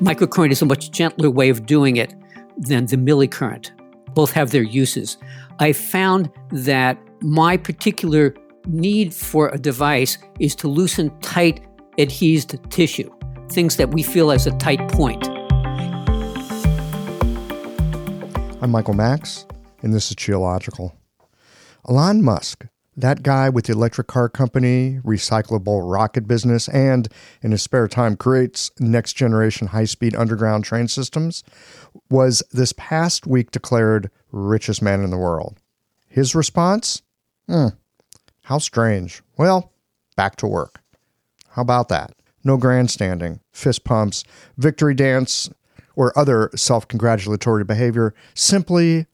Microcurrent is a much gentler way of doing it than the millicurrent. Both have their uses. I found that my particular need for a device is to loosen tight adhesed tissue, things that we feel as a tight point. I'm Michael Max, and this is Qiological. Elon Musk, that guy with the electric car company, recyclable rocket business, and in his spare time creates next generation high speed underground train systems, was this past week declared richest man in the world. His response? Hmm, how strange. Well, back to work. How about that? No grandstanding, fist pumps, victory dance, or other self congratulatory behavior. Simply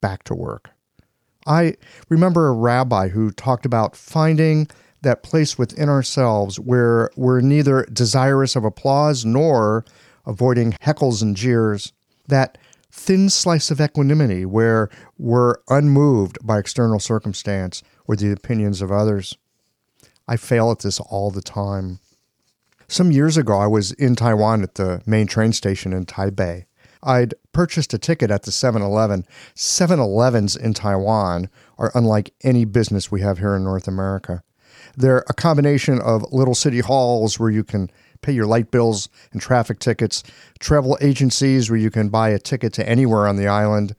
back to work. I remember a rabbi who talked about finding that place within ourselves where we're neither desirous of applause nor avoiding heckles and jeers, that thin slice of equanimity where we're unmoved by external circumstance or the opinions of others. I fail at this all the time. Some years ago, I was in Taiwan at the main train station in Taipei. I'd purchased a ticket at the 7 Eleven. 7 Elevens in Taiwan are unlike any business we have here in North America. They're a combination of little city halls where you can pay your light bills and traffic tickets, travel agencies where you can buy a ticket to anywhere on the island,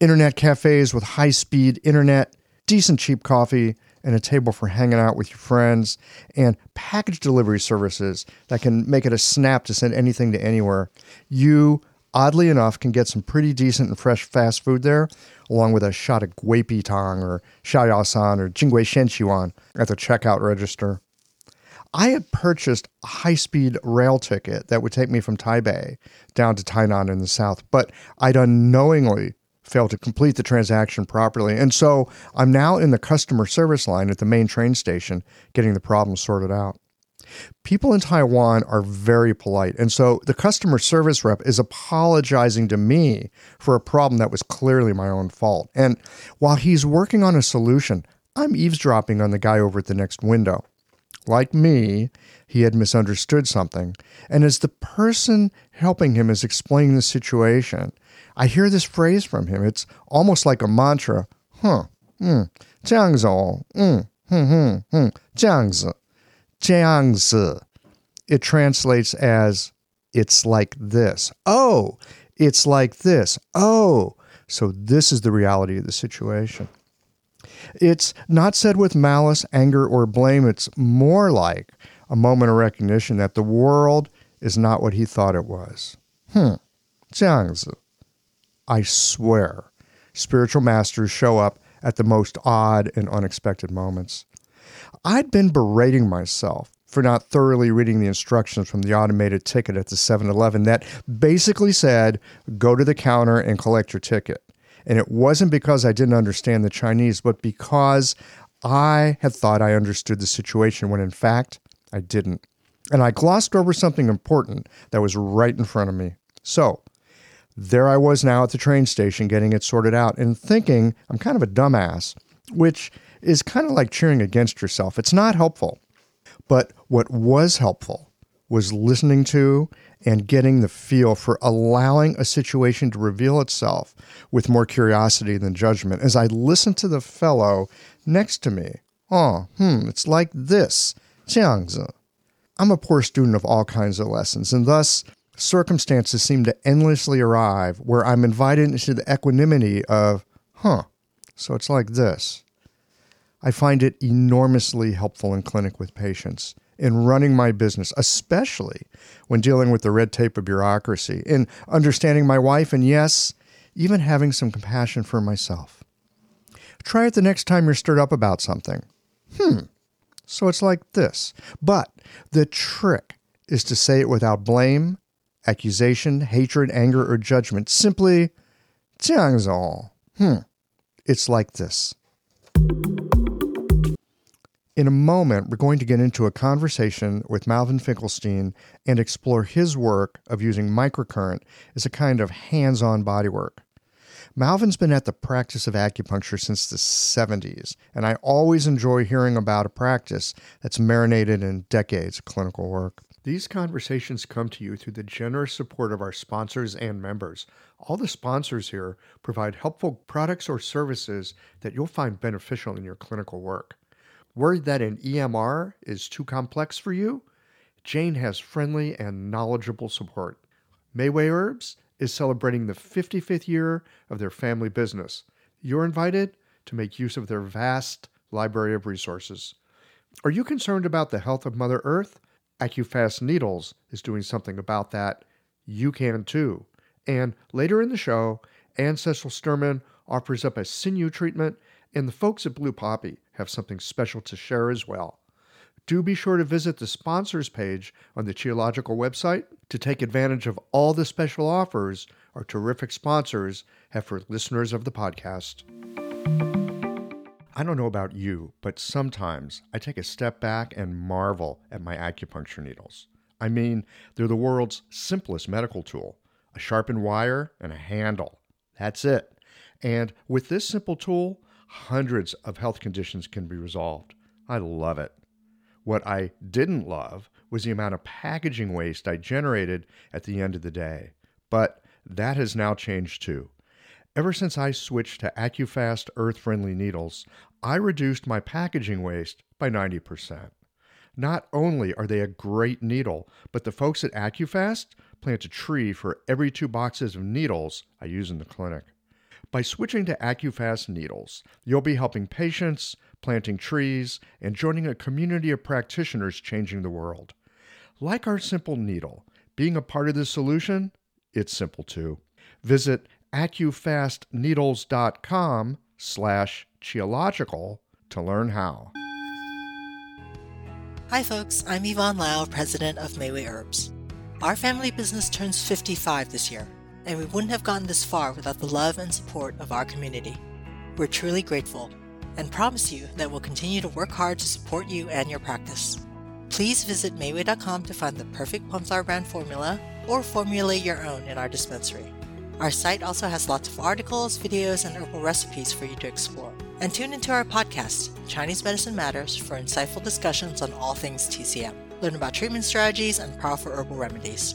internet cafes with high speed internet, decent cheap coffee, and a table for hanging out with your friends, and package delivery services that can make it a snap to send anything to anywhere. You, oddly enough, can get some pretty decent and fresh fast food there, along with a shot of Gui Tang or Xiaoyaosan or Jingui Shenqiwan at the checkout register. I had purchased a high speed rail ticket that would take me from Taipei down to Tainan in the south, but I'd unknowingly failed to complete the transaction properly. And so I'm now in the customer service line at the main train station getting the problem sorted out. People in Taiwan are very polite. And so the customer service rep is apologizing to me for a problem that was clearly my own fault. And while he's working on a solution, I'm eavesdropping on the guy over at the next window. Like me, he had misunderstood something. And as the person helping him is explaining the situation, I hear this phrase from him. It's almost like a mantra. Huh. Hmm. 这样子哦. Hmm. Hmm. Hmm. Hmm. 这样子. 这样子. It translates as it's like this. Oh, it's like this. Oh, so this is the reality of the situation. It's not said with malice, anger, or blame. It's more like a moment of recognition that the world is not what he thought it was. Hmm. 这样子. I swear, spiritual masters show up at the most odd and unexpected moments. I'd been berating myself for not thoroughly reading the instructions from the automated ticket at the 7 Eleven that basically said go to the counter and collect your ticket. And it wasn't because I didn't understand the Chinese, but because I had thought I understood the situation when in fact I didn't. And I glossed over something important that was right in front of me. So there I was now at the train station getting it sorted out and thinking I'm kind of a dumbass, which is kind of like cheering against yourself. It's not helpful. But what was helpful was listening to and getting the feel for allowing a situation to reveal itself with more curiosity than judgment. As I listened to the fellow next to me, oh, hmm, it's like this. Jiangzi. I'm a poor student of all kinds of lessons, and thus circumstances seem to endlessly arrive where I'm invited into the equanimity of, huh, so it's like this. I find it enormously helpful in clinic with patients in running my business, especially when dealing with the red tape of bureaucracy, in understanding my wife, and yes, even having some compassion for myself. Try it the next time you're stirred up about something. Hmm, so it's like this. But the trick is to say it without blame, accusation, hatred, anger, or judgment. Simply, Jiangzi. Hmm, it's like this. In a moment, we're going to get into a conversation with Malvin Finkelstein and explore his work of using microcurrent as a kind of hands on bodywork. Malvin's been at the practice of acupuncture since the 70s, and I always enjoy hearing about a practice that's marinated in decades of clinical work. These conversations come to you through the generous support of our sponsors and members. All the sponsors here provide helpful products or services that you'll find beneficial in your clinical work. Worried that an EMR is too complex for you? Jane has friendly and knowledgeable support. Mayway Herbs is celebrating the 55th year of their family business. You're invited to make use of their vast library of resources. Are you concerned about the health of Mother Earth? AccuFast Needles is doing something about that. You can too. And later in the show, Anne Cecil Sturman offers up a sinew treatment, and the folks at Blue Poppy have something special to share as well. Do be sure to visit the sponsors page on the Qiological website to take advantage of all the special offers our terrific sponsors have for listeners of the podcast. I don't know about you, but sometimes I take a step back and marvel at my acupuncture needles. I mean, they're the world's simplest medical tool a sharpened wire and a handle. That's it. And with this simple tool, hundreds of health conditions can be resolved. I love it. What I didn't love was the amount of packaging waste I generated at the end of the day. But that has now changed too. Ever since I switched to AccuFast earth friendly needles, I reduced my packaging waste by 90%. Not only are they a great needle, but the folks at AccuFast plant a tree for every two boxes of needles I use in the clinic. By switching to AccuFast needles, you'll be helping patients, planting trees, and joining a community of practitioners changing the world. Like our simple needle, being a part of the solution, it's simple too. Visit accufastneedles.com slash qiological to learn how. Hi folks, I'm Yvonne Lau, president of Mayway Herbs. Our family business turns 55 this year, and we wouldn't have gotten this far without the love and support of our community. We're truly grateful and promise you that we'll continue to work hard to support you and your practice. Please visit Mayway.com to find the perfect Flower brand formula or formulate your own in our dispensary. Our site also has lots of articles, videos, and herbal recipes for you to explore. And tune into our podcast, Chinese Medicine Matters, for insightful discussions on all things TCM. Learn about treatment strategies and powerful herbal remedies.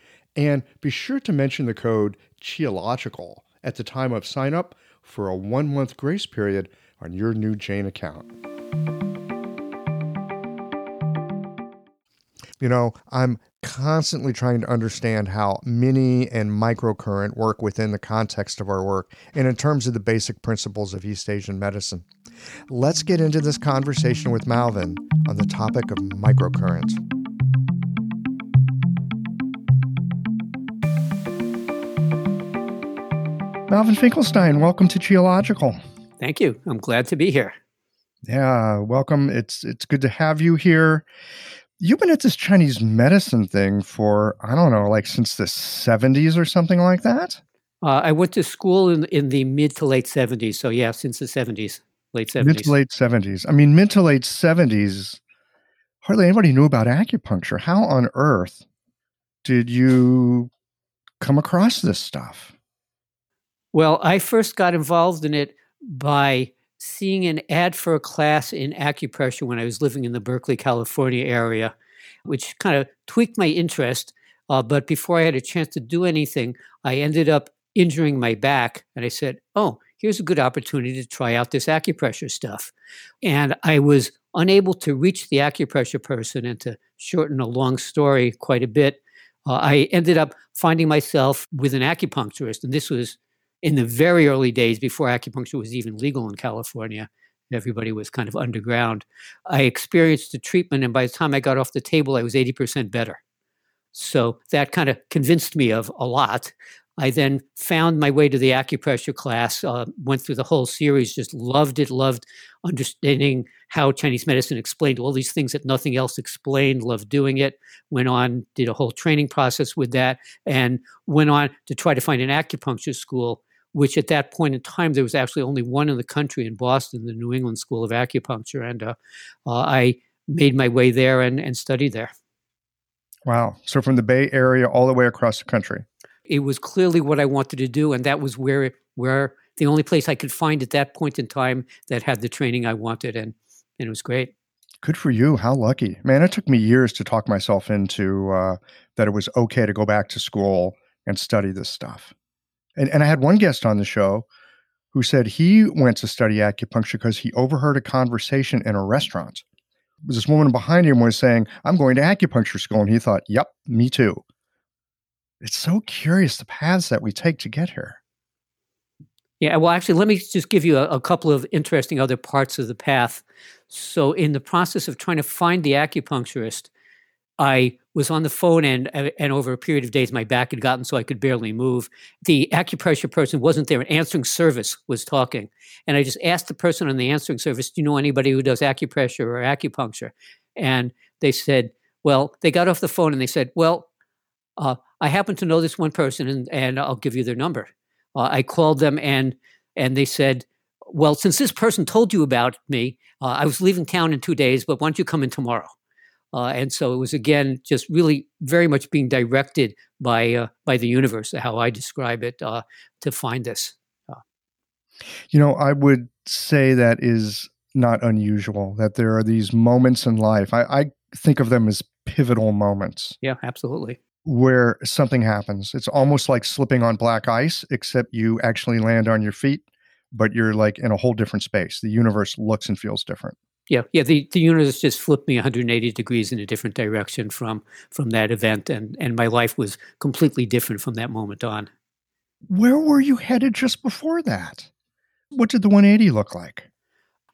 And be sure to mention the code QIOLOGICAL at the time of sign up for a one-month grace period on your new Jane account. You know, I'm constantly trying to understand how mini and microcurrent work within the context of our work and in terms of the basic principles of East Asian medicine. Let's get into this conversation with Malvin on the topic of microcurrent. Malvin Finkelstein, welcome to Qiological. Thank you. I'm glad to be here. Yeah, welcome. It's it's good to have you here you've been at this Chinese medicine thing for I don't know, like since the seventies or something like that. Uh, I went to school in in the mid to late seventies. So yeah, since the seventies, late seventies. Mid to late seventies. I mean, mid to late seventies. Hardly anybody knew about acupuncture. How on earth did you come across this stuff? Well, I first got involved in it by seeing an ad for a class in acupressure when I was living in the Berkeley, California area, which kind of tweaked my interest. Uh, but before I had a chance to do anything, I ended up injuring my back. And I said, Oh, here's a good opportunity to try out this acupressure stuff. And I was unable to reach the acupressure person and to shorten a long story quite a bit. Uh, I ended up finding myself with an acupuncturist, and this was in the very early days before acupuncture was even legal in California. Everybody was kind of underground. I experienced the treatment, and by the time I got off the table, I was 80% better. So that kind of convinced me of a lot. I then found my way to the acupressure class, uh, went through the whole series, just loved it, loved understanding how Chinese medicine explained all these things that nothing else explained, loved doing it, went on, did a whole training process with that, and went on to try to find an acupuncture school, which at that point in time, there was actually only one in the country in Boston, the New England School of Acupuncture. And uh, uh, I made my way there and, and studied there. Wow. So from the Bay Area all the way across the country. It was clearly what I wanted to do, and that was where where the only place I could find at that point in time that had the training I wanted, and and it was great. Good for you. How lucky, man! It took me years to talk myself into uh, that it was okay to go back to school and study this stuff. And and I had one guest on the show who said he went to study acupuncture because he overheard a conversation in a restaurant. This woman behind him was saying, "I'm going to acupuncture school," and he thought, "Yep, me too." It's so curious the paths that we take to get here. Yeah, well, actually, let me just give you a, a, couple of interesting other parts of the path. So, in the process of trying to find the acupuncturist, I was on the phone, and and over a period of days, my back had gotten so I could barely move. The acupressure person wasn't there, and answering service was talking, and I just asked the person on the answering service, "Do you know anybody who does acupressure or acupuncture?" And they said, "Well," they got off the phone and they said, "Well, uh, I happen to know this one person, and, and I'll give you their number." Uh, I called them, and and they said, "Well, since this person told you about me, uh, I was leaving town in two days, but why don't you come in tomorrow?" Uh, and so it was again just really very much being directed by uh, by the universe, how I describe it, uh, to find this. Uh. You know, I would say that is not unusual. That there are these moments in life. I, I think of them as pivotal moments. Yeah, absolutely. Where something happens. It's almost like slipping on black ice, except you actually land on your feet, but you're like in a whole different space. The universe looks and feels different yeah, yeah. The the universe just flipped me 180 degrees in a different direction from from that event, and and my life was completely different from that moment on. Where were you headed just before that? What did the 180 look like?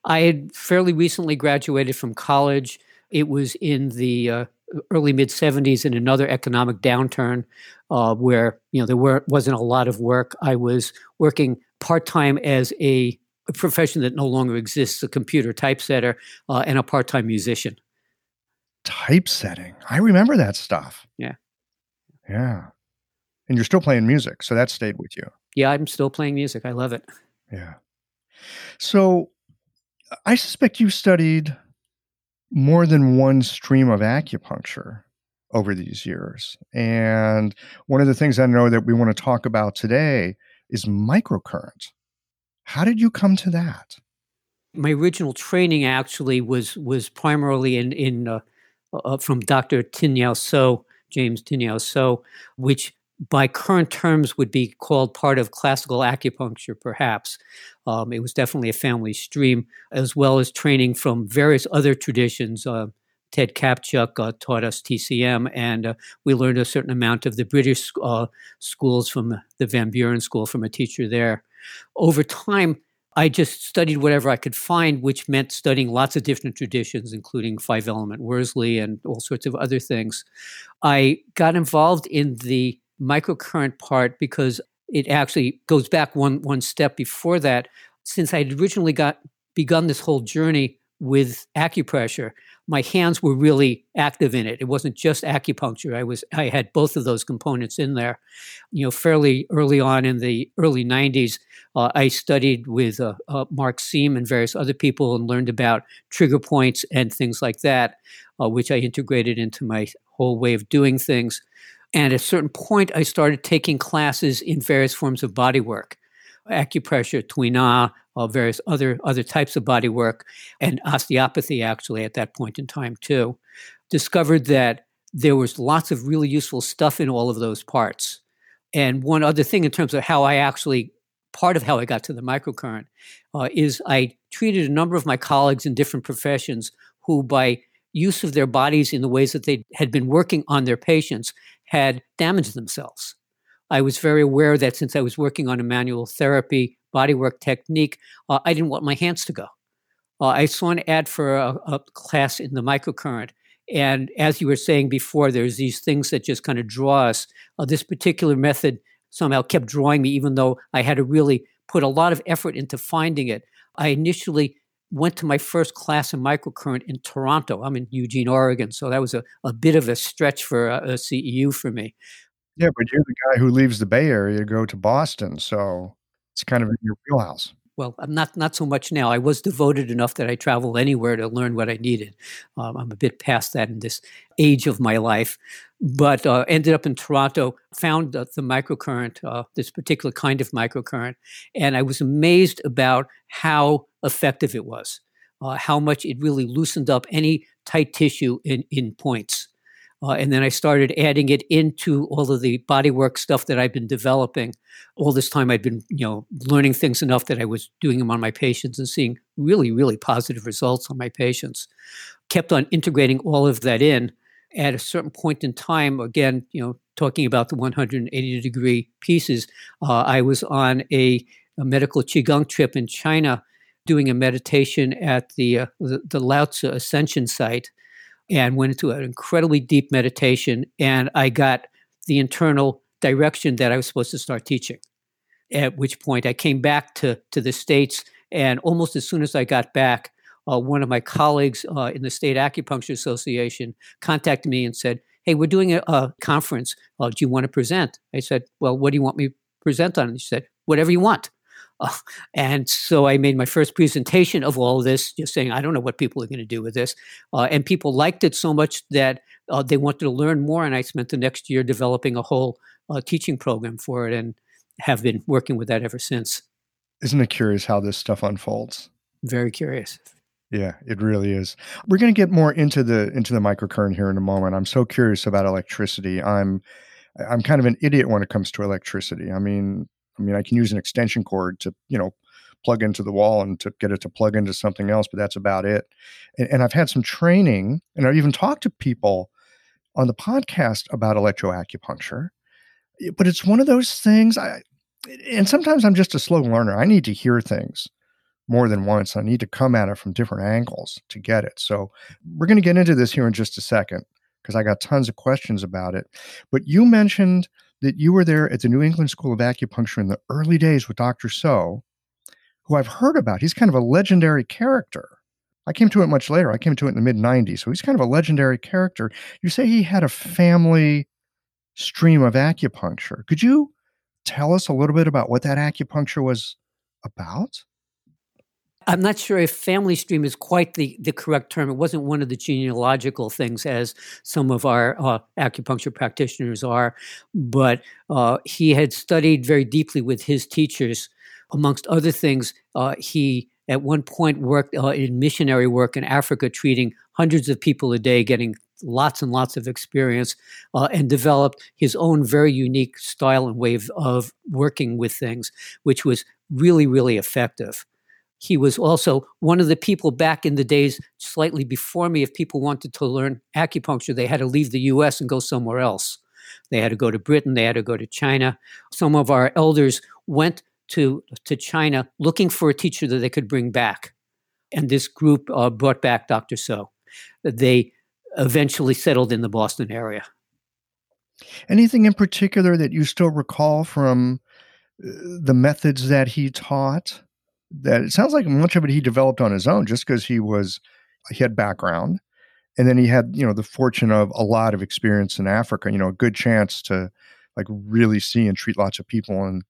I had fairly recently graduated from college. It was in the uh, early mid 70s in another economic downturn uh, where you know there were, wasn't a lot of work. I was working part time as a a profession that no longer exists a computer typesetter uh, and a part-time musician. Typesetting i remember that stuff. Yeah. Yeah. And you're still playing music so that stayed with you. Yeah i'm still playing music. I love it. Yeah. So i suspect you studied more than one stream of acupuncture over these years. And one of the things i know that we want to talk about today is microcurrent how did you come to that? My original training actually was was primarily in in uh, uh, from Dr. Tin Yau So, James Tin Yau So, which by current terms would be called part of classical acupuncture, perhaps. Um, it was definitely a family stream, as well as training from various other traditions. Uh, Ted Kaptchuk uh, taught us TCM, and uh, we learned a certain amount of the British uh, schools from the Van Buren School from a teacher there over time, I just studied whatever I could find, which meant studying lots of different traditions, including five element Worsley and all sorts of other things. I got involved in the microcurrent part because it actually goes back one one step before that. Since I had originally got begun this whole journey with acupressure, my hands were really active in it. It wasn't just acupuncture. I was I had both of those components in there. You know, fairly early on in the early '90s, uh, I studied with uh, uh, Mark Seem and various other people and learned about trigger points and things like that, uh, which I integrated into my whole way of doing things. And at a certain point, I started taking classes in various forms of body work. Acupressure, tuina, uh, various other other types of body work, and osteopathy actually at that point in time too. Discovered that there was lots of really useful stuff in all of those parts. And one other thing in terms of how I actually part of how I got to the microcurrent uh, is I treated a number of my colleagues in different professions who, by use of their bodies in the ways that they had been working on their patients, had damaged themselves. I was very aware that since I was working on a manual therapy bodywork technique, uh, I didn't want my hands to go. Uh, I saw an ad for a, a, class in the microcurrent. And as you were saying before, there's these things that just kind of draw us. Uh, this particular method somehow kept drawing me, even though I had to really put a lot of effort into finding it. I initially went to my first class in microcurrent in Toronto. I'm in Eugene, Oregon. So that was a, a bit of a stretch for a, a CEU for me. Yeah, but you're the guy who leaves the Bay Area to go to Boston. So it's kind of in your wheelhouse. Well, I'm not not so much now. I was devoted enough that I traveled anywhere to learn what I needed. Um, I'm a bit past that in this age of my life, but uh, ended up in Toronto. Found uh, the microcurrent, uh, this particular kind of microcurrent, and I was amazed about how effective it was. Uh, how much it really loosened up any tight tissue in in points. Uh, and then I started adding it into all of the bodywork stuff that I've been developing. All this time, I'd been, you know, learning things enough that I was doing them on my patients and seeing really, really positive results on my patients. Kept on integrating all of that in. At a certain point in time, again, you know, talking about the 180 degree pieces, uh, I was on a, a, medical qigong trip in China, doing a meditation at the uh, the, the Lao Tzu Ascension site and went into an incredibly deep meditation. And I got the internal direction that I was supposed to start teaching. At which point I came back to, to the States. And almost as soon as I got back, uh, one of my colleagues uh, in the State Acupuncture Association contacted me and said, Hey, we're doing a, a conference. Uh, do you want to present? I said, Well, what do you want me to present on? And he said, Whatever you want. Uh, and so I made my first presentation of all of this, just saying, I don't know what people are going to do with this. Uh, and people liked it so much that uh, they wanted to learn more. And I spent the next year developing a whole uh, teaching program for it and have been working with that ever since. Isn't it curious how this stuff unfolds? Very curious. Yeah, it really is. We're going to get more into the into the microcurrent here in a moment. I'm so curious about electricity. I'm I'm kind of an idiot when it comes to electricity. I mean, I mean, I can use an extension cord to, you know, plug into the wall and to get it to plug into something else, but that's about it. And, and I've had some training, and I've even talked to people on the podcast about electroacupuncture. But it's one of those things. I, and sometimes I'm just a slow learner. I need to hear things more than once. I need to come at it from different angles to get it. So we're going to get into this here in just a second because I got tons of questions about it. But you mentioned that you were there at the New England School of Acupuncture in the early days with Dr. So, who I've heard about. He's kind of a legendary character. I came to it much later. I came to it in the mid 90s. So he's kind of a legendary character. You say he had a family stream of acupuncture. Could you tell us a little bit about what that acupuncture was about? I'm not sure if family stream is quite the, the correct term. It wasn't one of the genealogical things as some of our uh, acupuncture practitioners are, but uh, he had studied very deeply with his teachers. Amongst other things, uh, he at one point worked uh, in missionary work in Africa, treating hundreds of people a day, getting lots and lots of experience, uh, and developed his own very unique style and way of, of working with things, which was really, really effective. He was also one of the people back in the days, slightly before me. If people wanted to learn acupuncture, they had to leave the US and go somewhere else. They had to go to Britain, they had to go to China. Some of our elders went to, to China looking for a teacher that they could bring back. And this group uh, brought back Dr. So. They eventually settled in the Boston area. Anything in particular that you still recall from uh, the methods that he taught? That it sounds like much of it he developed on his own just because he was he had background and then he had you know the fortune of a lot of experience in africa you know a good chance to like really see and treat lots of people and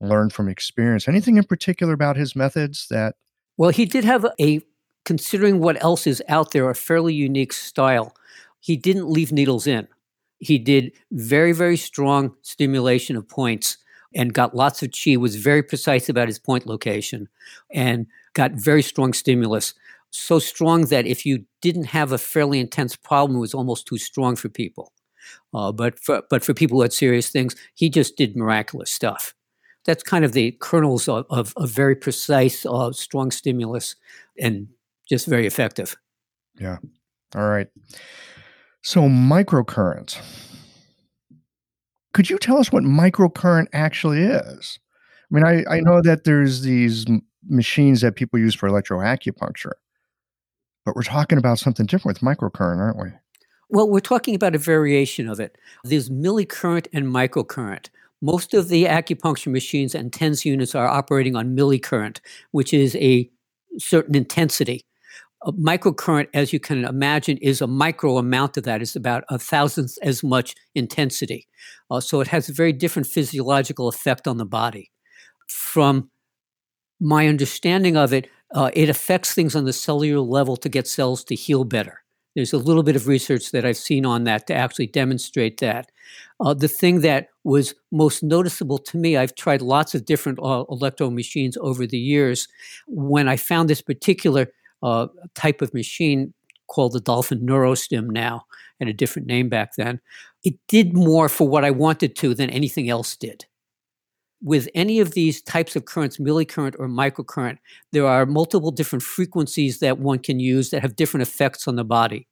learn from experience. Anything in particular about his methods that well he did have a considering what else is out there a fairly unique style. He didn't leave needles in. He did very very strong stimulation of points and got lots of chi, was very precise about his point location, and got very strong stimulus. So strong that if you didn't have a fairly intense problem, it was almost too strong for people. Uh, but for but for people who had serious things, he just did miraculous stuff. That's kind of the kernels of, of, of very precise, uh, strong stimulus, and just very effective. Yeah. All right. So microcurrent. Could you tell us what microcurrent actually is? I mean, I, I know that there's these m- machines that people use for electroacupuncture, but we're talking about something different with microcurrent, aren't we? Well, we're talking about a variation of it. There's millicurrent and microcurrent. Most of the acupuncture machines and TENS units are operating on millicurrent, which is a certain intensity. A microcurrent, as you can imagine, is a micro amount of that. It's about a thousandth as much intensity. Uh, so it has a very different physiological effect on the body. From my understanding of it, uh, it affects things on the cellular level to get cells to heal better. There's a little bit of research that I've seen on that to actually demonstrate that. Uh, the thing that was most noticeable to me, I've tried lots of different uh, electro machines over the years. When I found this particular uh, type of machine called the Dolphin NeuroStim now, and a different name back then, it did more for what I wanted to than anything else did with any of these types of currents, millicurrent or microcurrent, there are multiple different frequencies that one can use that have different effects on the body.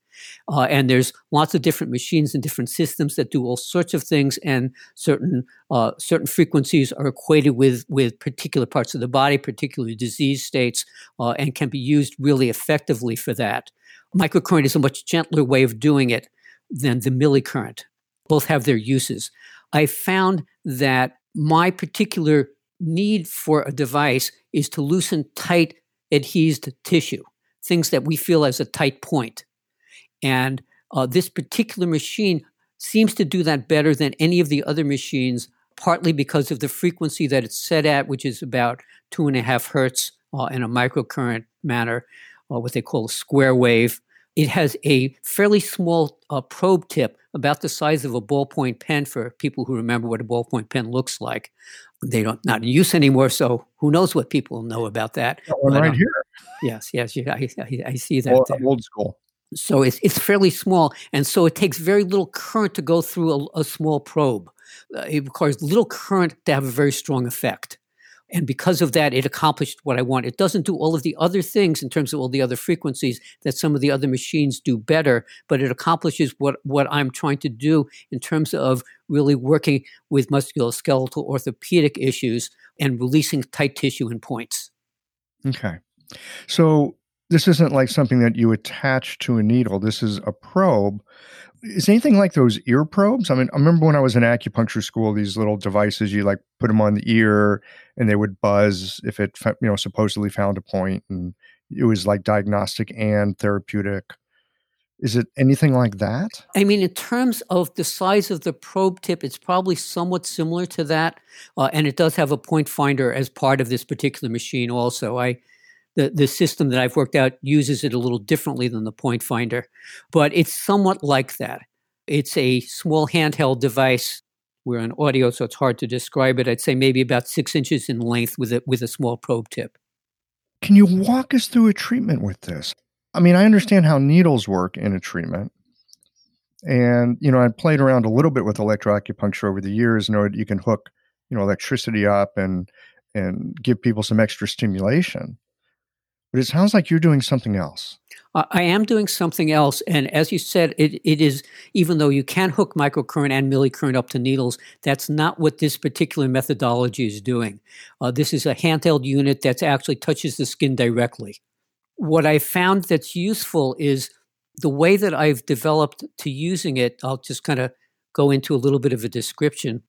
Uh, and there's lots of different machines and different systems that do all sorts of things, and certain uh, certain frequencies are equated with with particular parts of the body, particularly disease states, uh, and can be used really effectively for that. Microcurrent is a much gentler way of doing it than the millicurrent. Both have their uses. I found that my particular need for a device is to loosen tight adhesed tissue, things that we feel as a tight point. And uh, this particular machine seems to do that better than any of the other machines, partly because of the frequency that it's set at, which is about two and a half hertz uh, in a microcurrent manner, uh, what they call a square wave. It has a fairly small uh, probe tip, about the size of a ballpoint pen for people who remember what a ballpoint pen looks like. They don't not in use anymore, so who knows what people know about that? One right here. Yes, yes, I, I, I see that. Old, old school. So it's it's fairly small, and so it takes very little current to go through a, a small probe. Uh, it requires little current to have a very strong effect. And because of that, it accomplished what I want. It doesn't do all of the other things in terms of all the other frequencies that some of the other machines do better, but it accomplishes what, what I'm trying to do in terms of really working with musculoskeletal orthopedic issues and releasing tight tissue and points. Okay. So this isn't like something that you attach to a needle. This is a probe is anything like those ear probes? I mean, I remember when I was in acupuncture school, these little devices you like put them on the ear, and they would buzz if it you know supposedly found a point, and it was like diagnostic and therapeutic. Is it anything like that? I mean, in terms of the size of the probe tip, it's probably somewhat similar to that, uh, and it does have a point finder as part of this particular machine. Also, I the, the system that I've worked out uses it a little differently than the point finder, but it's somewhat like that. It's a small handheld device. We're on audio, so it's hard to describe it. I'd say maybe about six inches in length with a, with a small probe tip. Can you walk us through a treatment with this? I mean, I understand how needles work in a treatment. And, you know, I played around a little bit with electroacupuncture over the years. You know, you can hook, you know, electricity up and and give people some extra stimulation but it sounds like you're doing something else. I am doing something else. And as you said, it, it is, even though you can hook microcurrent and millicurrent up to needles, that's not what this particular methodology is doing. Uh, this is a handheld unit that actually touches the skin directly. What I found that's useful is the way that I've developed to using it. I'll just kind of go into a little bit of a description.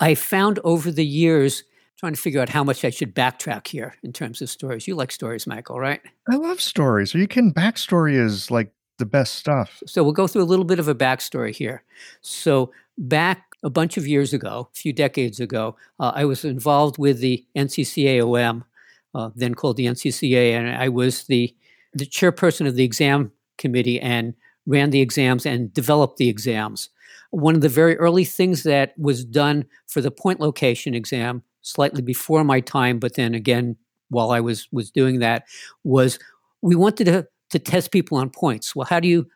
I found over the years trying to figure out how much I should backtrack here in terms of stories. You like stories, Michael, right? I love stories. Are you kidding? Backstory is like the best stuff. So we'll go through a little bit of a backstory here. So back a bunch of years ago, a few decades ago, uh, I was involved with the NCCAOM, uh, then called the NCCA, and I was the the chairperson of the exam committee and ran the exams and developed the exams. One of the very early things that was done for the point location exam, slightly before my time, but then again while I was was doing that, was we wanted to to test people on points. Well, how do you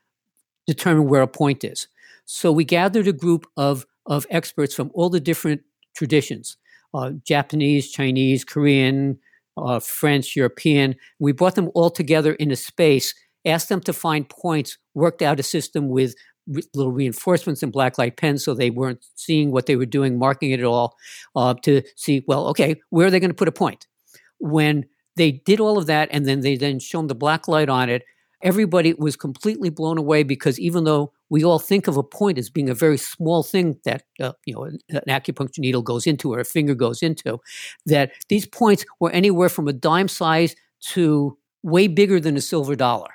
determine where a point is? So we gathered a group of of experts from all the different traditions, uh, Japanese, Chinese, Korean, uh, French, European. We brought them all together in a space, asked them to find points, worked out a system with re- little reinforcements in black light pens so they weren't seeing what they were doing, marking it at all, uh, to see, well, okay, where are they going to put a point? When they did all of that and then they then shone the black light on it, everybody was completely blown away because even though we all think of a point as being a very small thing that uh, you know an, an, acupuncture needle goes into or a finger goes into that these points were anywhere from a dime size to way bigger than a silver dollar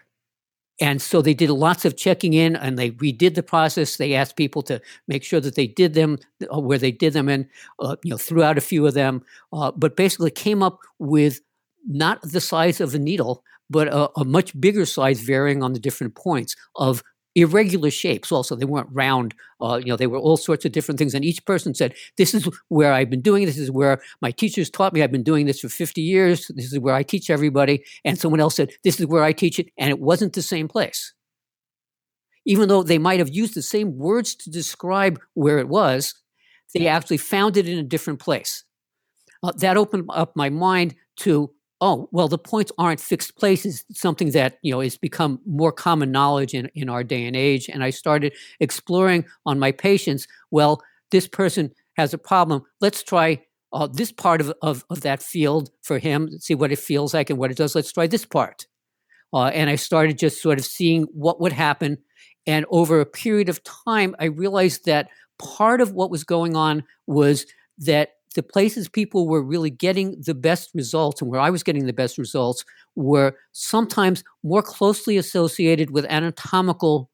and so they did lots of checking in and they redid the process. They asked people to make sure that they did them uh, where they did them and uh, you know threw out a few of them uh, but basically came up with not the size of a needle but a, a much bigger size varying on the different points of irregular shapes also. They weren't round uh, you know they were all sorts of different things. And each person said this is where i've been doing this is where my teachers taught me. I've been doing this for 50 years. This is where i teach everybody. And someone else said this is where i teach it. And it wasn't the same place. Even though they might have used the same words to describe where it was they actually found it in a different place. Uh, that opened up my mind to oh well the points aren't fixed places. Something that you know has become more common knowledge in, in our day and age. And i started exploring on my patients well this person has a problem. Let's try uh, this part of, of, of that field for him see what it feels like and what it does. Let's try this part. Uh, and i started just sort of seeing what would happen. And over a period of time i realized that part of what was going on was that the places people were really getting the best results and where I was getting the best results were sometimes more closely associated with anatomical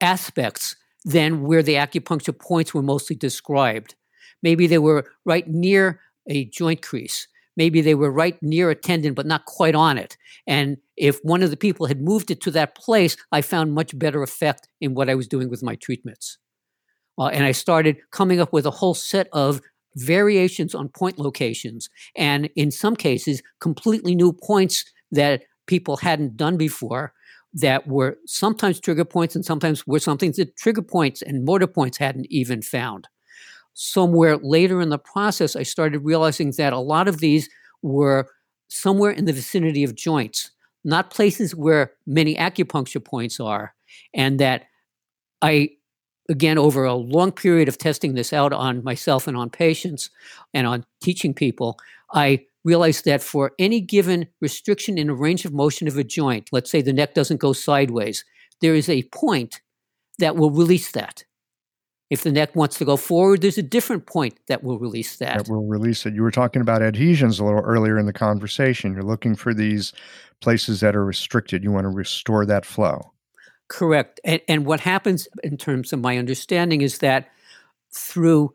aspects than where the acupuncture points were mostly described. Maybe they were right near a joint crease. Maybe they were right near a tendon, but not quite on it. And if one of the people had moved it to that place, I found much better effect in what I was doing with my treatments. Uh, and I started coming up with a whole set of variations on point locations, and in some cases, completely new points that people hadn't done before that were sometimes trigger points and sometimes were something that trigger points and motor points hadn't even found. Somewhere later in the process, I started realizing that a lot of these were somewhere in the vicinity of joints, not places where many acupuncture points are, and that I again, over a long period of testing this out on myself and on patients and on teaching people, I realized that for any given restriction in a range of motion of a joint, let's say the neck doesn't go sideways, there is a point that will release that. If the neck wants to go forward, there's a different point that will release that. That will release it. You were talking about adhesions a little earlier in the conversation. You're looking for these places that are restricted. You want to restore that flow. Correct. And, and what happens in terms of my understanding is that through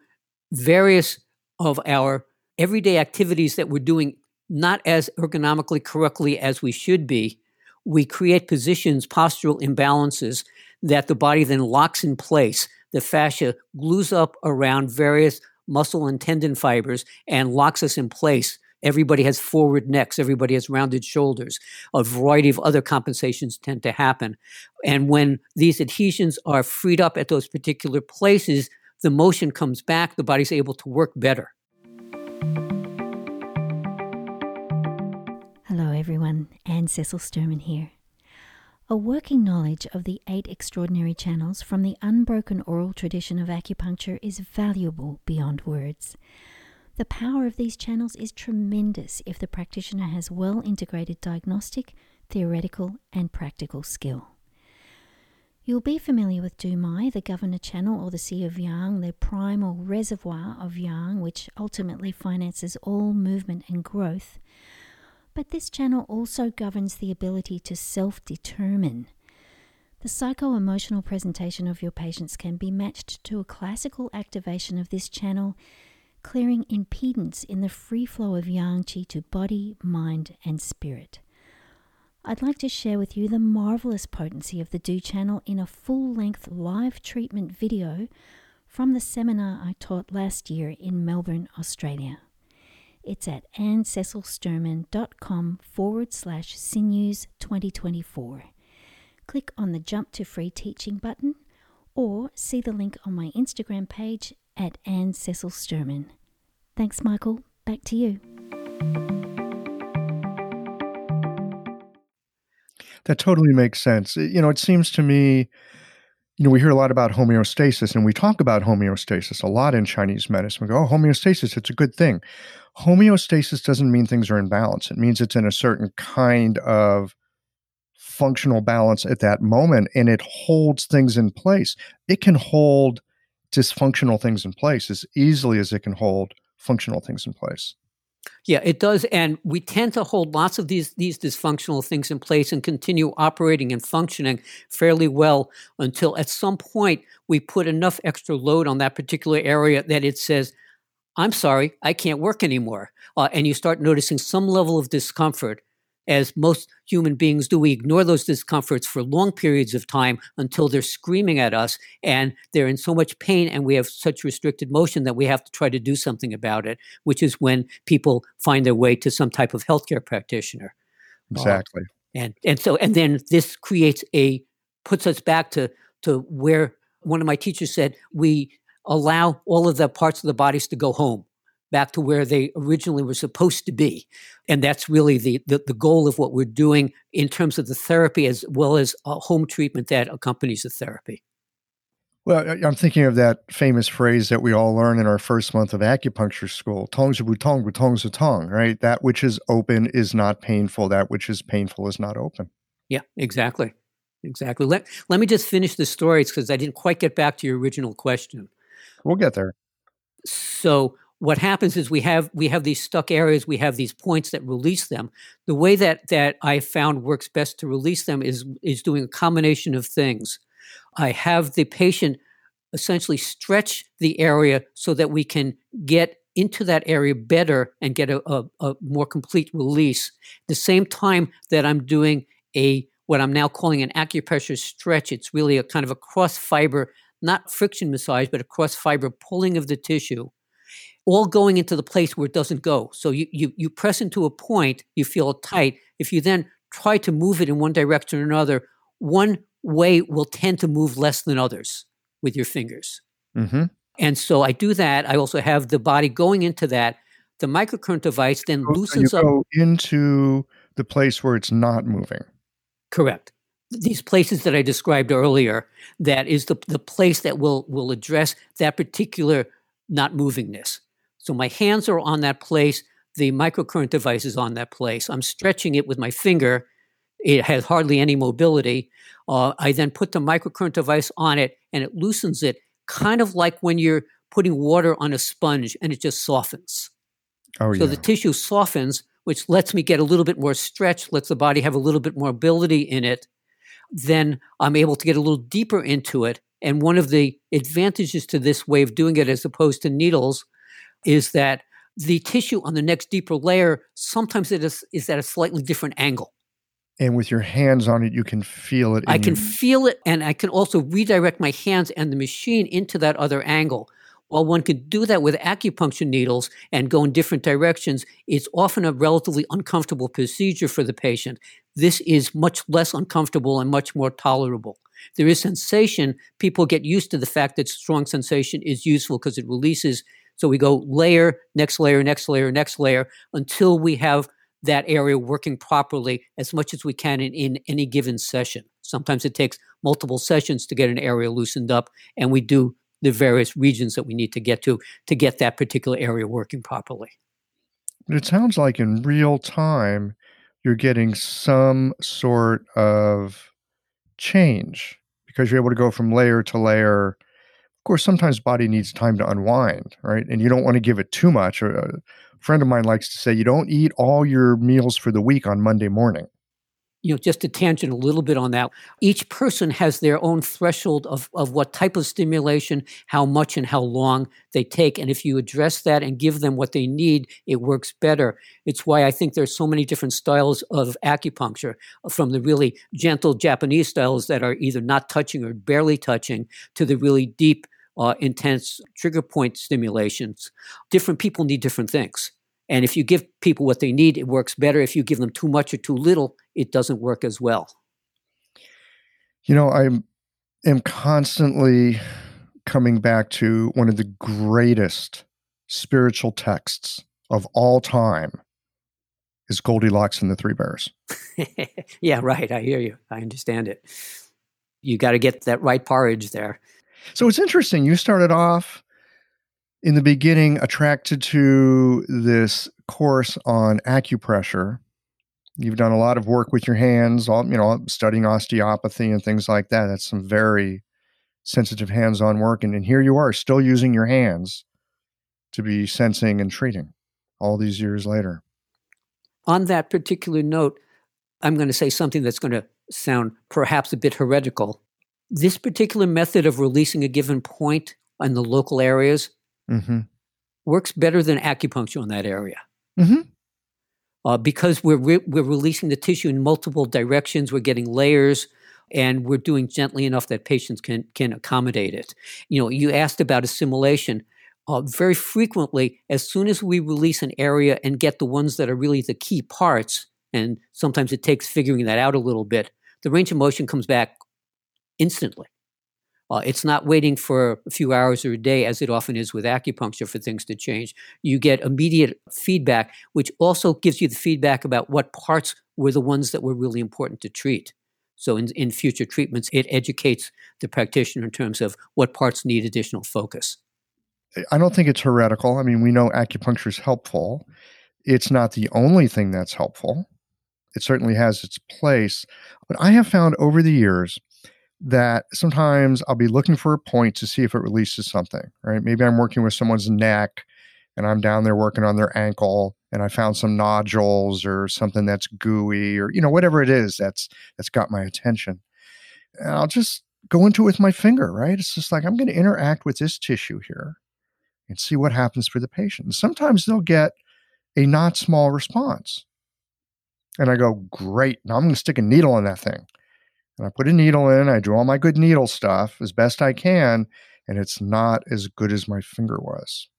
various of our everyday activities that we're doing not as ergonomically correctly as we should be, we create positions, postural imbalances that the body then locks in place. The fascia glues up around various muscle and tendon fibers and locks us in place Everybody has forward necks. Everybody has rounded shoulders. A variety of other compensations tend to happen. And when these adhesions are freed up at those particular places, the motion comes back. The body's able to work better. Hello, everyone. Anne Cecil Sturman here. A working knowledge of the eight extraordinary channels from the unbroken oral tradition of acupuncture is valuable beyond words. The power of these channels is tremendous if the practitioner has well integrated diagnostic, theoretical, and practical skill. You'll be familiar with Dumai, the governor channel or the Sea of Yang, the primal reservoir of Yang, which ultimately finances all movement and growth. But this channel also governs the ability to self determine. The psycho emotional presentation of your patients can be matched to a classical activation of this channel clearing impedance in the free flow of yang qi to body, mind, and spirit. I'd like to share with you the marvelous potency of the Du channel in a full length live treatment video from the seminar I taught last year in Melbourne, Australia. It's at anncecilsturman.com forward slash sinews 2024. Click on the Jump to Free Teaching button or see the link on my Instagram page at Anne Cecil Sturman. Thanks, Michael. Back to you. That totally makes sense. You know, it seems to me, you know, we hear a lot about homeostasis and we talk about homeostasis a lot in Chinese medicine. We go, oh, homeostasis, it's a good thing. Homeostasis doesn't mean things are in balance. It means it's in a certain kind of functional balance at that moment and it holds things in place. It can hold dysfunctional things in place as easily as it can hold functional things in place. Yeah, it does, and we tend to hold lots of these these dysfunctional things in place and continue operating and functioning fairly well until at some point we put enough extra load on that particular area that it says, "I'm sorry, I can't work anymore," uh, and you start noticing some level of discomfort as most human beings do, we ignore those discomforts for long periods of time until they're screaming at us and they're in so much pain and we have such restricted motion that we have to try to do something about it, which is when people find their way to some type of healthcare practitioner. Exactly. Uh, and and so and then this creates a puts us back to to where one of my teachers said we allow all of the parts of the bodies to go home back to where they originally were supposed to be. And that's really the, the, the, goal of what we're doing in terms of the therapy as well as a home treatment that accompanies the therapy. Well, I'm thinking of that famous phrase that we all learn in our first month of acupuncture school, tong zhi bu tong, bu tong right? That which is open is not painful. That which is painful is not open. Yeah, exactly. Exactly. Let, let me just finish the stories because I didn't quite get back to your original question. We'll get there. So what happens is we have we have these stuck areas we have these points that release them. The way that that i found works best to release them is is doing a combination of things. I have the patient essentially stretch the area so that we can get into that area better and get a, a, a more complete release. The same time that i'm doing a what i'm now calling an acupressure stretch it's really a kind of a cross fiber not friction massage but a cross fiber pulling of the tissue all going into the place where it doesn't go. So you, you, you press into a point, you feel tight. If you then try to move it in one direction or another, one way will tend to move less than others with your fingers. Mm-hmm. And so I do that. I also have the body going into that. The microcurrent device then so loosens go into the place where it's not moving. Correct. These places that I described earlier, that is the, the place that will will address that particular not movingness. So my hands are on that place. The microcurrent device is on that place. I'm stretching it with my finger. It has hardly any mobility. Uh, I then put the microcurrent device on it and it loosens it, kind of like when you're putting water on a sponge and it just softens. Oh, so yeah. the tissue softens, which lets me get a little bit more stretch, lets the body have a little bit more mobility in it. Then I'm able to get a little deeper into it. And one of the advantages to this way of doing it, as opposed to needles, is that the tissue on the next deeper layer sometimes it is, is at a slightly different angle. And with your hands on it, you can feel it. I can your... feel it, and I can also redirect my hands and the machine into that other angle. While one can do that with acupuncture needles and go in different directions, it's often a relatively uncomfortable procedure for the patient. This is much less uncomfortable and much more tolerable. There is sensation. People get used to the fact that strong sensation is useful because it releases so we go layer, next layer, next layer, next layer until we have that area working properly as much as we can in, in any given session. Sometimes it takes multiple sessions to get an area loosened up, and we do the various regions that we need to get to to get that particular area working properly. It sounds like in real time, you're getting some sort of change because you're able to go from layer to layer of course, sometimes body needs time to unwind, right? And you don't want to give it too much. Uh, a friend of mine likes to say, you don't eat all your meals for the week on Monday morning you know, just to tangent a little bit on that, each person has their own threshold of, of what type of stimulation, how much and how long they take. And if you address that and give them what they need, it works better. It's why I think there's so many different styles of acupuncture, from the really gentle Japanese styles that are either not touching or barely touching to the really deep uh, intense trigger point stimulations. Different people need different things. And if you give people what they need, it works better. If you give them too much or too little, it doesn't work as well. You know, I am constantly coming back to one of the greatest spiritual texts of all time is Goldilocks and the Three Bears. yeah, right. I hear you. I understand it. You got to get that right porridge there. So it's interesting. You started off in the beginning attracted to this course on acupressure. You've done a lot of work with your hands, all you know, studying osteopathy and things like that. That's some very sensitive hands-on work, and, and here you are, still using your hands to be sensing and treating all these years later. On that particular note, I'm going to say something that's going to sound perhaps a bit heretical. This particular method of releasing a given point in the local areas mm-hmm. works better than acupuncture in that area. Mm-hmm. Uh, because we're, re- we're releasing the tissue in multiple directions, we're getting layers, and we're doing gently enough that patients can, can accommodate it. You know, you asked about assimilation. Uh, very frequently, as soon as we release an area and get the ones that are really the key parts, and sometimes it takes figuring that out a little bit, the range of motion comes back instantly. Uh, it's not waiting for a few hours or a day, as it often is with acupuncture, for things to change. You get immediate feedback, which also gives you the feedback about what parts were the ones that were really important to treat. So, in, in future treatments, it educates the practitioner in terms of what parts need additional focus. I don't think it's heretical. I mean, we know acupuncture is helpful. It's not the only thing that's helpful. It certainly has its place. But I have found over the years that sometimes I'll be looking for a point to see if it releases something, right? Maybe I'm working with someone's neck and I'm down there working on their ankle and I found some nodules or something that's gooey or you know whatever it is that's that's got my attention. And I'll just go into it with my finger, right? It's just like I'm going to interact with this tissue here and see what happens for the patient. Sometimes they'll get a not small response. And I go, great. Now I'm going to stick a needle in that thing. And I put a needle in, I do all my good needle stuff as best I can, and it's not as good as my finger was.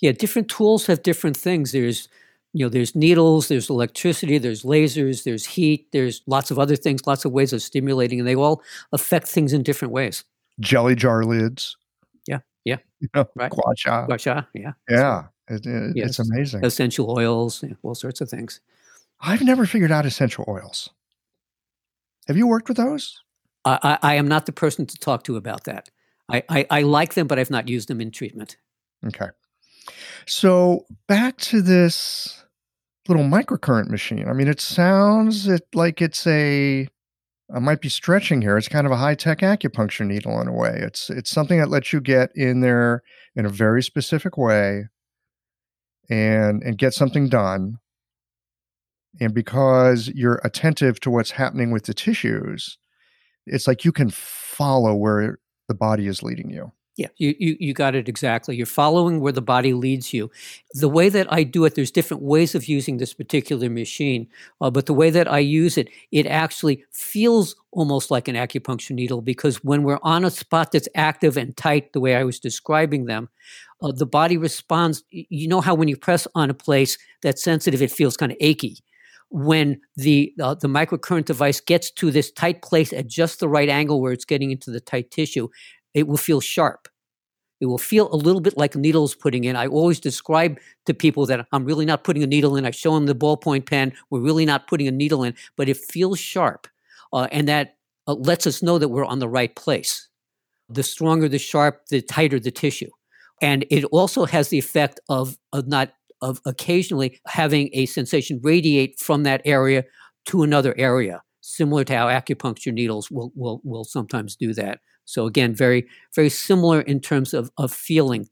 Yeah, different tools have different things. There's you know, there's needles, there's electricity, there's lasers, there's heat, there's lots of other things, lots of ways of stimulating, and they all affect things in different ways. Jelly jar lids. Yeah, yeah. You know, right. Gua sha. Yeah. Yeah. It, it, yes. It's amazing. Essential oils, all sorts of things. I've never figured out essential oils. Have you worked with those? I, I, am not the person to talk to about that. I, I, I like them, but I've not used them in treatment. Okay. So back to this little microcurrent machine. I mean, it sounds it like it's a I might be stretching here. It's kind of a high tech acupuncture needle in a way. It's it's something that lets you get in there in a very specific way and and get something done and because you're attentive to what's happening with the tissues, it's like you can follow where the body is leading you. Yeah, you, you, you got it exactly. You're following where the body leads you. The way that I do it, there's different ways of using this particular machine, uh, but the way that I use it, it actually feels almost like an acupuncture needle because when we're on a spot that's active and tight, the way I was describing them, uh, the body responds. You know how when you press on a place that's sensitive, it feels kind of achy when the uh, the microcurrent device gets to this tight place at just the right angle where it's getting into the tight tissue, it will feel sharp. It will feel a little bit like a needle putting in. I always describe to people that I'm really not putting a needle in. I show them the ballpoint pen. We're really not putting a needle in, but it feels sharp, uh, and that uh, lets us know that we're on the right place. The stronger the sharp, the tighter the tissue, and it also has the effect of of not of occasionally having a sensation radiate from that area to another area, similar to how acupuncture needles will, will, will sometimes do that. So again, very, very similar in terms of, of feeling.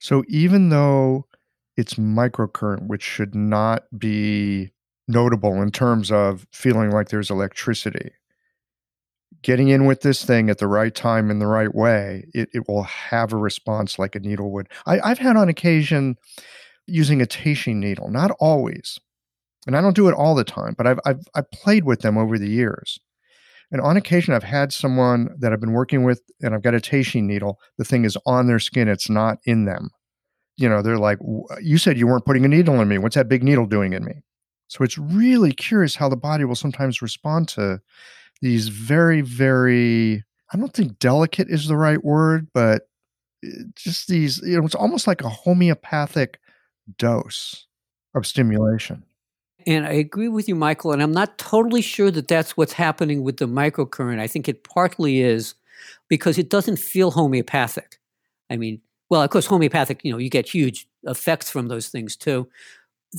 So even though it's microcurrent, which should not be notable in terms of feeling like there's electricity, getting in with this thing at the right time in the right way, it, it will have a response like a needle would. I, I've had on occasion using a teishin needle, not always. And I don't do it all the time, but I've, I've, I've played with them over the years And on occasion, I've had someone that I've been working with and I've got a teishin needle. The thing is on their skin, it's not in them. You know, they're like, You said you weren't putting a needle in me. What's that big needle doing in me? So it's really curious how the body will sometimes respond to these very, very, I don't think delicate is the right word, but eh, just these, you know, it's almost like a homeopathic dose of stimulation. And I agree with you, Michael. And I'm not totally sure that that's what's happening with the microcurrent. I think it partly is because it doesn't feel homeopathic. I mean, well, of course, homeopathic, you know, you get huge effects from those things too.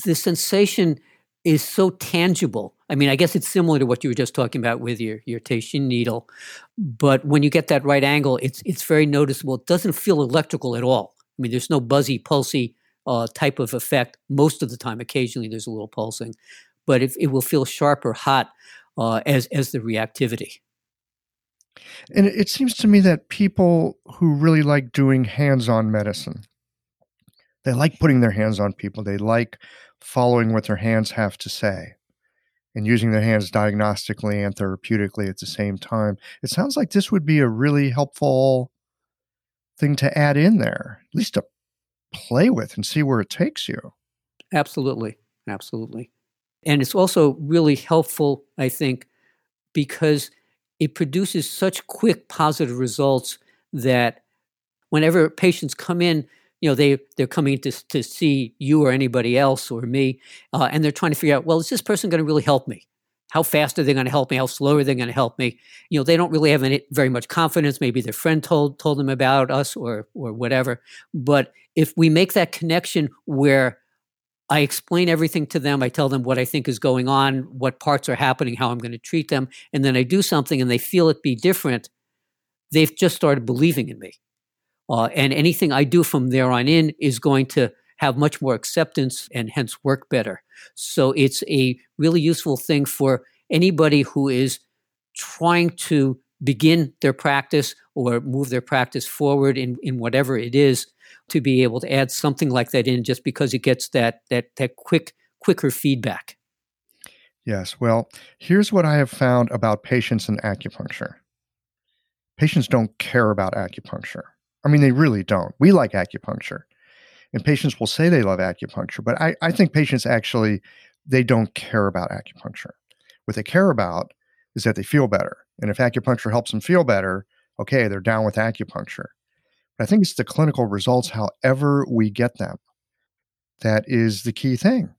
The sensation is so tangible. I mean, I guess it's similar to what you were just talking about with your your teishin needle, but when you get that right angle, it's it's very noticeable. It doesn't feel electrical at all. I mean, there's no buzzy, pulsy uh, type of effect most of the time. Occasionally, there's a little pulsing, but it, it will feel sharp or hot uh, as as the reactivity. And it seems to me that people who really like doing hands-on medicine, they like putting their hands on people. They like following what their hands have to say and using their hands diagnostically and therapeutically at the same time. It sounds like this would be a really helpful thing to add in there, at least to play with and see where it takes you. Absolutely. Absolutely. And it's also really helpful, I think, because it produces such quick positive results that whenever patients come in, you know they they're coming to to see you or anybody else or me, uh, and they're trying to figure out, well, is this person going to really help me? How fast are they going to help me? How slow are they going to help me? You know, they don't really have any, very much confidence. Maybe their friend told told them about us or or whatever. But if we make that connection where I explain everything to them. I tell them what I think is going on, what parts are happening, how I'm going to treat them. And then I do something and they feel it be different. They've just started believing in me. Uh, and anything I do from there on in is going to have much more acceptance and hence work better. So it's a really useful thing for anybody who is trying to begin their practice or move their practice forward in, in whatever it is to be able to add something like that in just because it gets that that that quick quicker feedback. Yes. Well, here's what I have found about patients and acupuncture. Patients don't care about acupuncture. I mean, they really don't. We like acupuncture. And patients will say they love acupuncture, but I, I think patients actually they don't care about acupuncture. What they care about is that they feel better. And if acupuncture helps them feel better, okay, they're down with acupuncture. But I think it's the clinical results, however we get them, that is the key thing.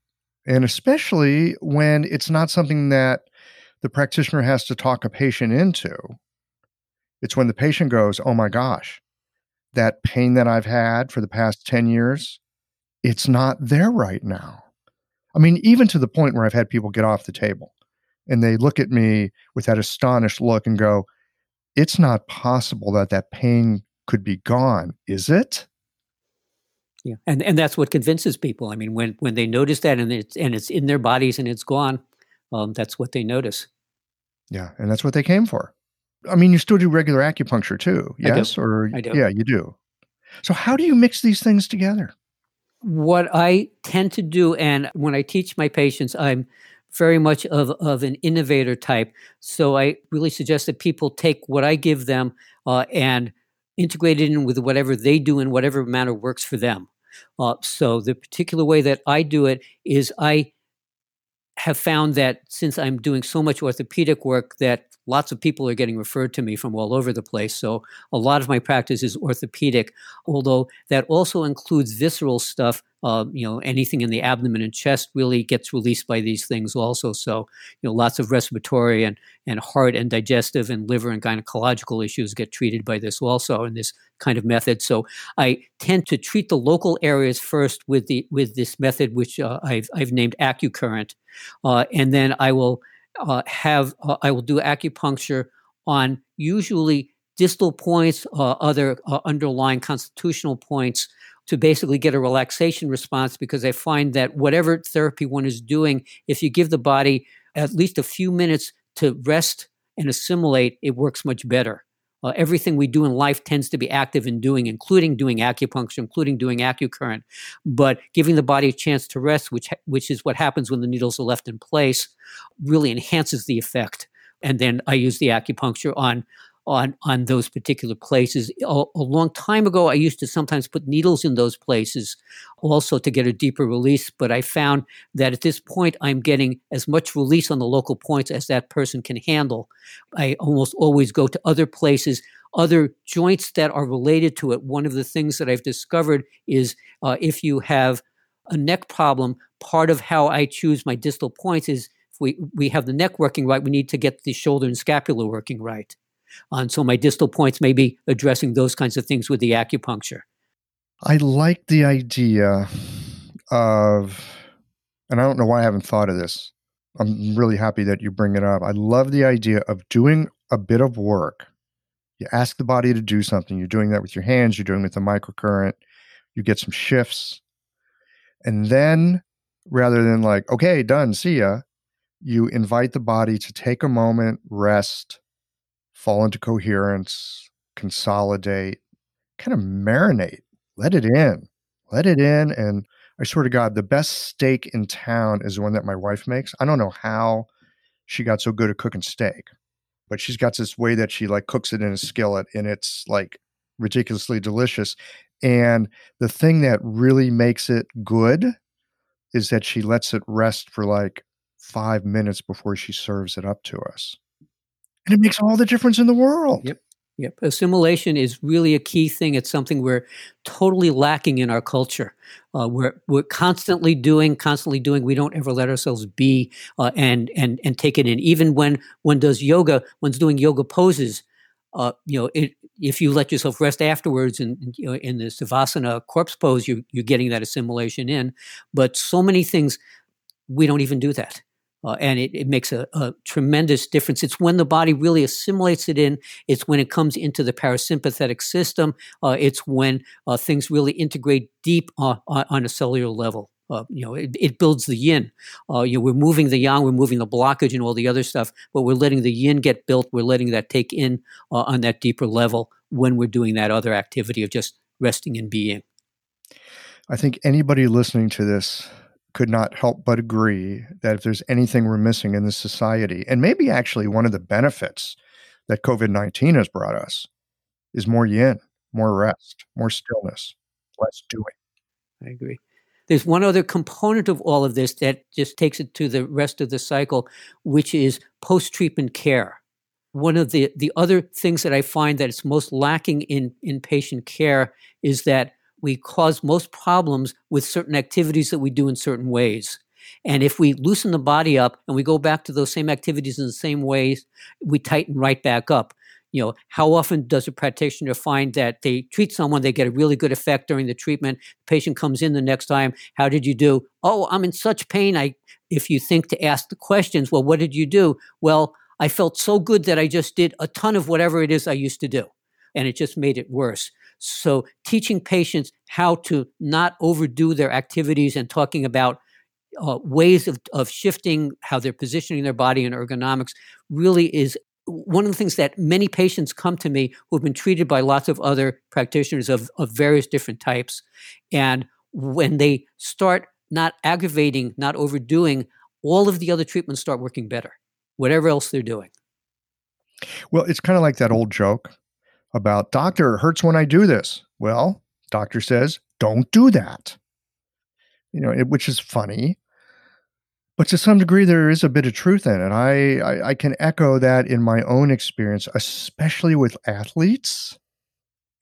And especially when it's not something that the practitioner has to talk a patient into. It's when the patient goes, Oh my gosh, that pain that I've had for the past 10 years, it's not there right now. I mean, even to the point where I've had people get off the table and they look at me with that astonished look and go, It's not possible that that pain could be gone, is it? Yeah, and and that's what convinces people. I mean, when when they notice that and it's and it's in their bodies and it's gone, um, that's what they notice. Yeah, and that's what they came for. I mean, you still do regular acupuncture too, yes? Or yeah, you do. So how do you mix these things together? What I tend to do, and when I teach my patients, I'm very much of, of an innovator type. So I really suggest that people take what I give them uh, and integrate it in with whatever they do in whatever manner works for them. Uh, so the particular way that I do it is I have found that since I'm doing so much orthopedic work that lots of people are getting referred to me from all over the place. So a lot of my practice is orthopedic, although that also includes visceral stuff. Uh, you know, anything in the abdomen and chest really gets released by these things also. So, you know, lots of respiratory and, and heart and digestive and liver and gynecological issues get treated by this also in this kind of method. So I tend to treat the local areas first with the with this method, which uh, I've I've named AcuCurrent. uh, and then I will uh, have uh, I will do acupuncture on usually distal points, uh, other uh, underlying constitutional points to basically get a relaxation response because I find that whatever therapy one is doing, if you give the body at least a few minutes to rest and assimilate, it works much better. Uh, everything we do in life tends to be active in doing, including doing acupuncture, including doing acucurrent. But giving the body a chance to rest, which which is what happens when the needles are left in place, really enhances the effect. and then I use the acupuncture on on on those particular places. A, a, long time ago, I used to sometimes put needles in those places, also to get a deeper release. But I found that at this point, I'm getting as much release on the local points as that person can handle. I almost always go to other places. Other joints that are related to it. One of the things that I've discovered is uh, if you have a neck problem, part of how I choose my distal points is if we, we have the neck working right, we need to get the shoulder and scapula working right. And so my distal points may be addressing those kinds of things with the acupuncture. I like the idea of, and I don't know why I haven't thought of this. I'm really happy that you bring it up. I love the idea of doing a bit of work. You ask the body to do something. You're doing that with your hands, you're doing it with a microcurrent. You get some shifts. And then rather than like, okay, done, see ya, you invite the body to take a moment, rest, fall into coherence, consolidate, kind of marinate, let it in, let it in. And I swear to God, the best steak in town is the one that my wife makes. I don't know how she got so good at cooking steak, but she's got this way that she like cooks it in a skillet and it's like ridiculously delicious. And the thing that really makes it good is that she lets it rest for like five minutes before she serves it up to us. And it makes all the difference in the world. Yep. Yep. Assimilation is really a key thing. It's something we're totally lacking in our culture. Uh, we're we're constantly doing, constantly doing. We don't ever let ourselves be uh, and and and take it in. Even when one does yoga, one's doing yoga poses. Uh, you know, it, if you let yourself rest afterwards, and you know, in the savasana corpse pose, you you're getting that assimilation in. But so many things, we don't even do that. Uh, and it, it makes a, a, tremendous difference. It's when the body really assimilates it in. It's when it comes into the parasympathetic system. Uh, it's when uh, things really integrate deep on, on a cellular level. Uh, you know, it, it, builds the yin. Uh, you know, we're moving the yang, we're moving the blockage and all the other stuff, but we're letting the yin get built. We're letting that take in uh, on that deeper level when we're doing that other activity of just resting and being. I think anybody listening to this could not help but agree that if there's anything we're missing in this society, and maybe actually one of the benefits that COVID 19 has brought us is more yin, more rest, more stillness, less doing. I agree. There's one other component of all of this that just takes it to the rest of the cycle, which is post treatment care. One of the, the other things that I find that it's most lacking in, in patient care is that we cause most problems with certain activities that we do in certain ways. And if we loosen the body up and we go back to those same activities in the same ways, we tighten right back up. You know, how often does a practitioner find that they treat someone, they get a really good effect during the treatment, the patient comes in the next time, how did you do? Oh, I'm in such pain. I if you think to ask the questions, well, what did you do? Well, I felt so good that I just did a ton of whatever it is I used to do. And it just made it worse. So, teaching patients how to not overdo their activities and talking about uh, ways of, of shifting how they're positioning their body and ergonomics really is one of the things that many patients come to me who have been treated by lots of other practitioners of, of various different types. And when they start not aggravating, not overdoing, all of the other treatments start working better, whatever else they're doing. Well, it's kind of like that old joke about doctor it hurts when I do this. Well, doctor says don't do that. You know, it, which is funny, but to some degree there is a bit of truth in it. I, I I can echo that in my own experience, especially with athletes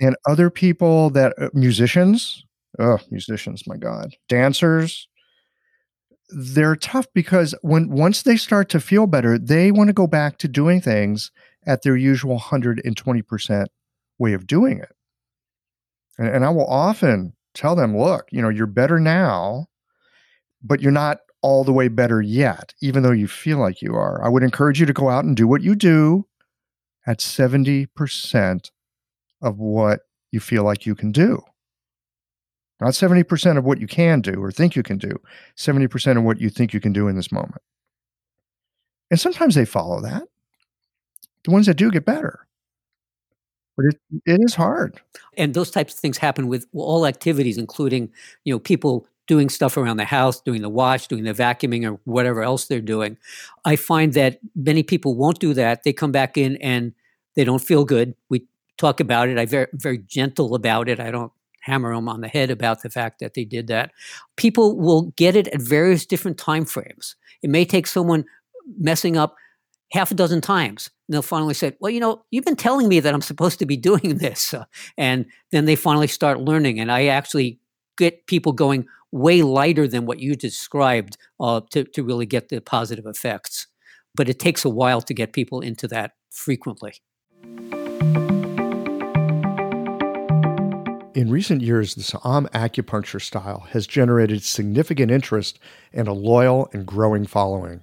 and other people that uh, musicians. Oh, musicians, my God, dancers. They're tough because when once they start to feel better, they want to go back to doing things at their usual 120% way of doing it. And, and I will often tell them, look, you know, you're better now, but you're not all the way better yet, even though you feel like you are. I would encourage you to go out and do what you do at 70% of what you feel like you can do. Not 70% of what you can do or think you can do, 70% of what you think you can do in this moment. And sometimes they follow that. The ones that do get better but it, it is hard and those types of things happen with all activities including you know people doing stuff around the house, doing the wash, doing the vacuuming, or whatever else they're doing. I find that many people won't do that. They come back in and they don't feel good. We talk about it. I'm very, very gentle about it. I don't hammer them on the head about the fact that they did that. People will get it at various different time frames. It may take someone messing up half a dozen times. And they'll finally say, Well, you know, you've been telling me that I'm supposed to be doing this. Uh, and then they finally start learning. And I actually get people going way lighter than what you described uh, to, to really get the positive effects. But it takes a while to get people into that frequently. In recent years, the Sa'am acupuncture style has generated significant interest and a loyal and growing following.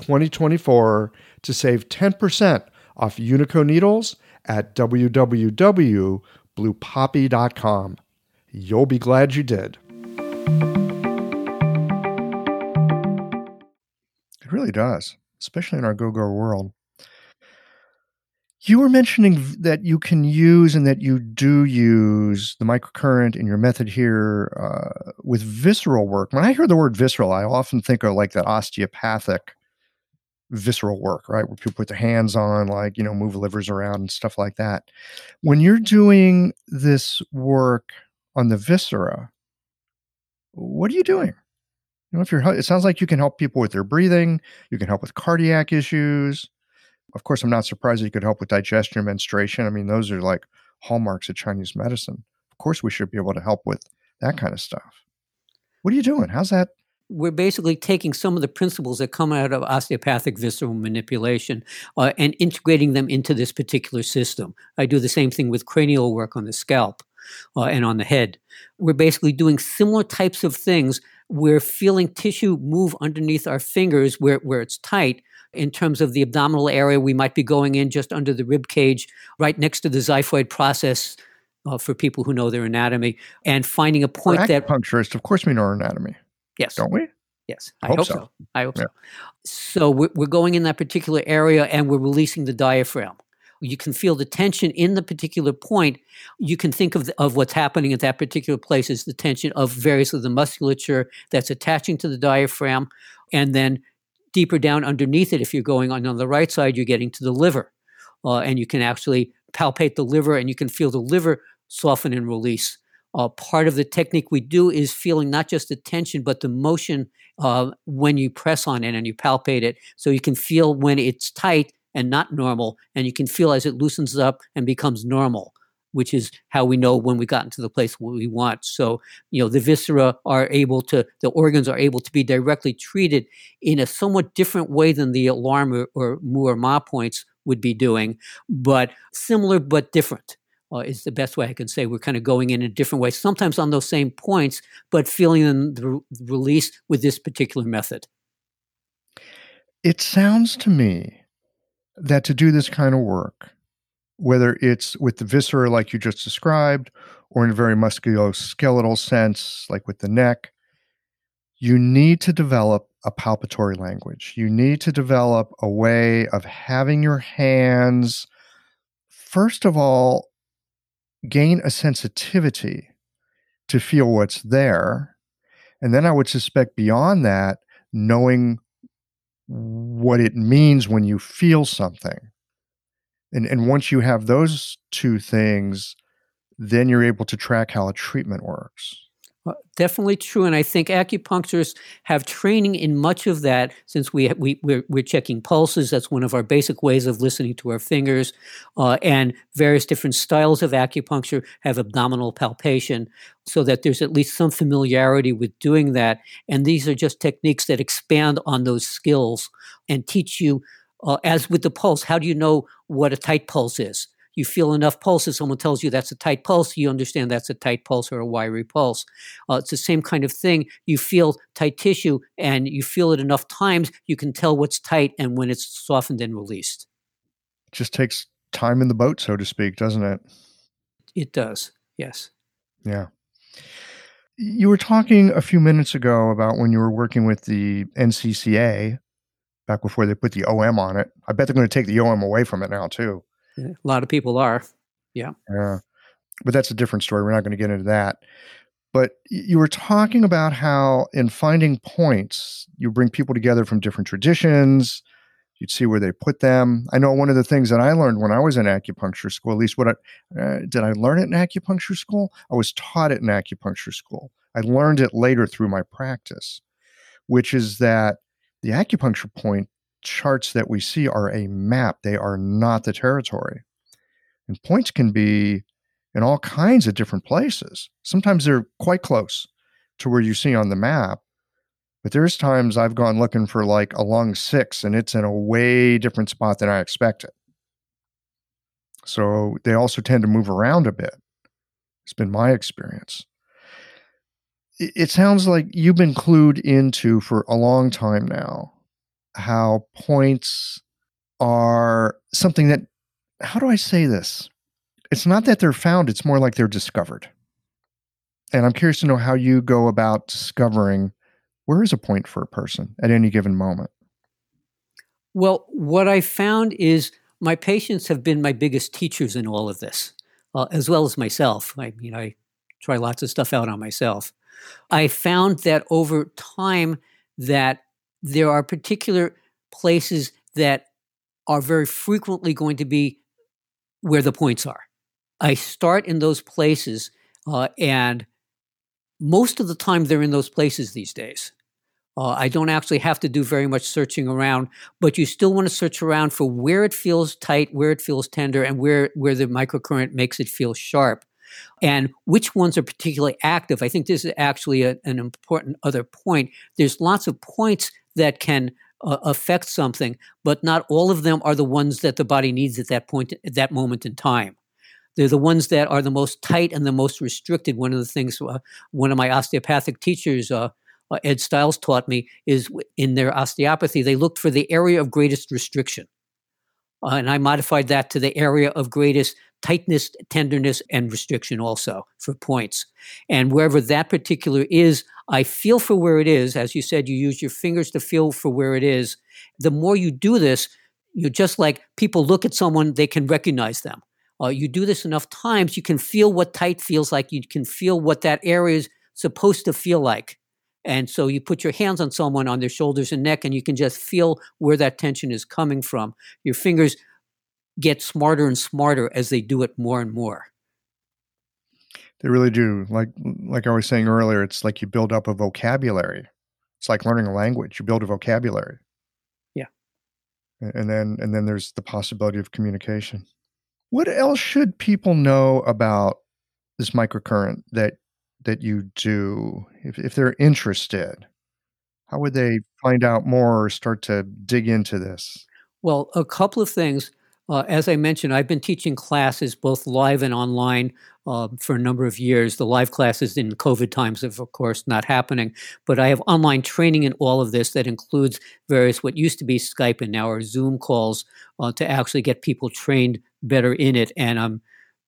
QI2024 to save 10% off Unico needles at www.bluepoppy.com. You'll be glad you did. It really does, especially in our go go world. You were mentioning that you can use and that you do use the microcurrent in your method here uh, with visceral work. When I hear the word visceral, I often think of like that osteopathic visceral work, right? Where people put their hands on, like, you know, move livers around and stuff like that. When you're doing this work on the viscera, what are you doing? You know, if you're, it sounds like you can help people with their breathing, you can help with cardiac issues of course, I'm not surprised you could help with digestion menstruation. I mean, those are like hallmarks of Chinese medicine. Of course, we should be able to help with that kind of stuff. What are you doing? How's that? We're basically taking some of the principles that come out of osteopathic visceral manipulation uh, and integrating them into this particular system. I do the same thing with cranial work on the scalp uh, and on the head. We're basically doing similar types of things. We're feeling tissue move underneath our fingers where, where it's tight, in terms of the abdominal area, we might be going in just under the rib cage, right next to the xiphoid process uh, for people who know their anatomy, and finding a point that acupuncturist, of course, we know our anatomy. Yes, don't we? Yes, I hope, hope so. so. I hope yeah. so. So we're, we're going in that particular area, and we're releasing the diaphragm. You can feel the tension in the particular point. You can think of, the, of what's happening at that particular place as the tension of various of the musculature that's attaching to the diaphragm, and then deeper down underneath it, if you're going on, on the right side, you're getting to the liver. Uh, and you can actually palpate the liver and you can feel the liver soften and release. Uh, part of the technique we do is feeling not just the tension, but the motion uh, when you press on it and you palpate it. So you can feel when it's tight and not normal, and you can feel as it loosens up and becomes normal which is how we know when we got into the place we want. So, you know, the viscera are able to, the organs are able to be directly treated in a somewhat different way than the alarm or, or mu or ma points would be doing, but similar but different. Uh, is the best way I can say. We're kind of going in a different way, sometimes on those same points, but feeling the release with this particular method. It sounds to me that to do this kind of work, whether it's with the viscera, like you just described, or in a very musculoskeletal sense, like with the neck, you need to develop a palpatory language. You need to develop a way of having your hands, first of all, gain a sensitivity to feel what's there. And then I would suspect beyond that, knowing what it means when you feel something and and once you have those two things then you're able to track how a treatment works definitely true, and I think acupuncturists have training in much of that. Since we we we're, we're checking pulses, that's one of our basic ways of listening to our fingers, uh, and various different styles of acupuncture have abdominal palpation, so that there's at least some familiarity with doing that. And these are just techniques that expand on those skills and teach you, uh, as with the pulse, how do you know what a tight pulse is? You feel enough pulse. If someone tells you that's a tight pulse, you understand that's a tight pulse or a wiry pulse. Uh, it's the same kind of thing. You feel tight tissue and you feel it enough times, you can tell what's tight and when it's softened and released. It just takes time in the boat, so to speak, doesn't it? It does, yes. Yeah. You were talking a few minutes ago about when you were working with the NCCA back before they put the OM on it. I bet they're going to take the OM away from it now, too. A lot of people are. Yeah. Yeah. But that's a different story. We're not going to get into that. But you were talking about how in finding points, you bring people together from different traditions. You'd see where they put them. I know one of the things that I learned when I was in acupuncture school, at least what I uh, did I learn it in acupuncture school? I was taught it in acupuncture school. I learned it later through my practice, which is that the acupuncture point charts that we see are a map, they are not the territory. And points can be in all kinds of different places. Sometimes they're quite close to where you see on the map. But there's times I've gone looking for like a lung six and it's in a way different spot than I expected. So they also tend to move around a bit. It's been my experience. It sounds like you've been clued into for a long time now how points are something that, how do I say this? It's not that they're found, it's more like they're discovered. And I'm curious to know how you go about discovering where is a point for a person at any given moment. Well, what I found is my patients have been my biggest teachers in all of this, uh, as well as myself. I mean, I try lots of stuff out on myself. I found that over time that there are particular places that are very frequently going to be where the points are. I start in those places, uh, and most of the time they're in those places these days. Uh, I don't actually have to do very much searching around, but you still want to search around for where it feels tight, where it feels tender, and where, where the microcurrent makes it feel sharp. And which ones are particularly active? I think this is actually a, an important other point. There's lots of points that can uh, affect something, but not all of them are the ones that the body needs at that point, at that moment in time. They're the ones that are the most tight and the most restricted. One of the things uh, one of my osteopathic teachers, uh, uh Ed Stiles, taught me is in their osteopathy, they looked for the area of greatest restriction. Uh, and I modified that to the area of greatest tightness, tenderness, and restriction also for points. And wherever that particular is, I feel for where it is. As you said, you use your fingers to feel for where it is. The more you do this, you just like people look at someone, they can recognize them. Uh, you do this enough times, you can feel what tight feels like. You can feel what that area is supposed to feel like. And so you put your hands on someone on their shoulders and neck, and you can just feel where that tension is coming from. Your fingers get smarter and smarter as they do it more and more. They really do. Like like I was saying earlier, it's like you build up a vocabulary. It's like learning a language. You build a vocabulary. Yeah. And then and then there's the possibility of communication. What else should people know about this microcurrent that that you do if, if they're interested? How would they find out more or start to dig into this? Well, a couple of things. Uh, as I mentioned, I've been teaching classes both live and online uh, for a number of years. The live classes in COVID times, have, of course, not happening. But I have online training in all of this that includes various what used to be Skype and now are Zoom calls uh, to actually get people trained better in it. And I'm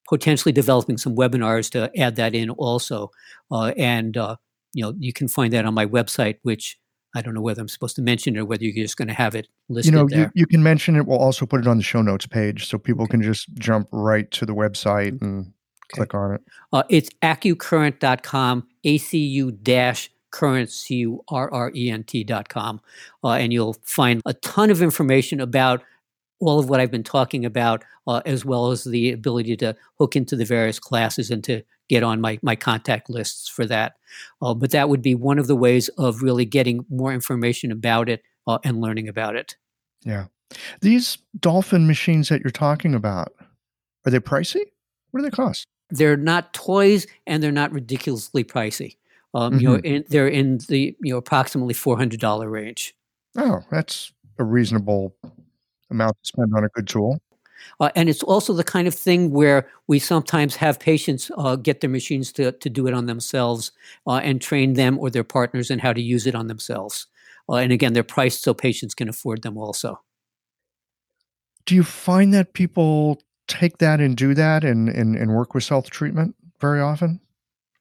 potentially developing some webinars to add that in also. Uh, and uh, you know, you can find that on my website, which I don't know whether I'm supposed to mention it or whether you're just going to have it listed you know, there. You, you can mention it. We'll also put it on the show notes page so people okay. can just jump right to the website mm-hmm. and okay. click on it. Uh, it's acucurrent.com, A-C-U dash current, C-U-R-R-E-N-T dot com. Uh, and you'll find a ton of information about all of what I've been talking about, uh, as well as the ability to hook into the various classes and to get on my, my contact lists for that. Uh, but that would be one of the ways of really getting more information about it uh, and learning about it. Yeah. These dolphin machines that you're talking about, are they pricey? What do they cost? They're not toys and they're not ridiculously pricey. Um, mm-hmm. You know, mm-hmm. in, they're in the you know approximately four hundred dollar range. Oh, that's a reasonable amount to spend on a good tool. Uh, and it's also the kind of thing where we sometimes have patients uh, get their machines to, to do it on themselves uh, and train them or their partners in how to use it on themselves. Uh, and again, they're priced so patients can afford them also. Do you find that people take that and do that and, and, and work with self treatment very often?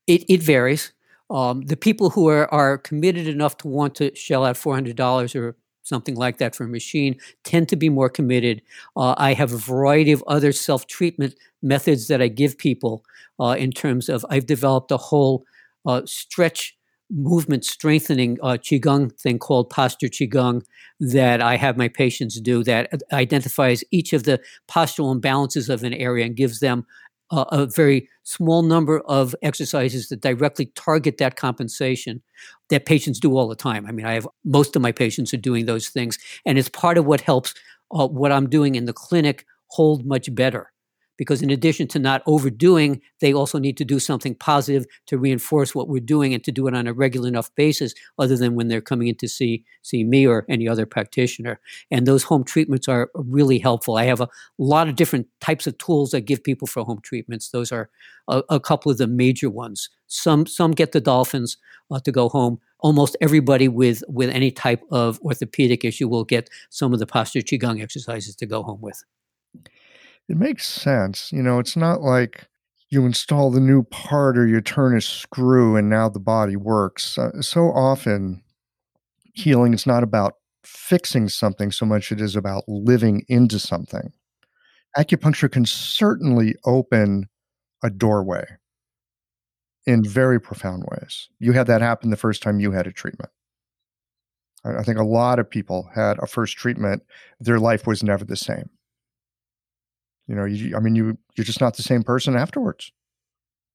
It, it varies. Um, the people who are, are committed enough to want to shell out $400 or something like that for a machine tend to be more committed. Uh, I have a variety of other self treatment methods that I give people uh, in terms of I've developed a whole uh, stretch movement strengthening uh, qigong thing called posture qigong that I have my patients do that identifies each of the postural imbalances of an area and gives them uh, a very small number of exercises that directly target that compensation that patients do all the time. I mean, I have most of my patients are doing those things, and it's part of what helps uh, what I'm doing in the clinic hold much better because in addition to not overdoing, they also need to do something positive to reinforce what we're doing and to do it on a regular enough basis, other than when they're coming in to see see me or any other practitioner. And those home treatments are really helpful. I have a lot of different types of tools I give people for home treatments. Those are a, a couple of the major ones. Some some get the dolphins uh, to go home. Almost everybody with with any type of orthopedic issue will get some of the posture qigong exercises to go home with it makes sense. You know, it's not like you install the new part or you turn a screw and now the body works. Uh, so often, healing is not about fixing something so much it is about living into something. Acupuncture can certainly open a doorway in very profound ways. You had that happen the first time you had a treatment. I think a lot of people had a first treatment, their life was never the same. You know, you, I mean, you you're just not the same person afterwards.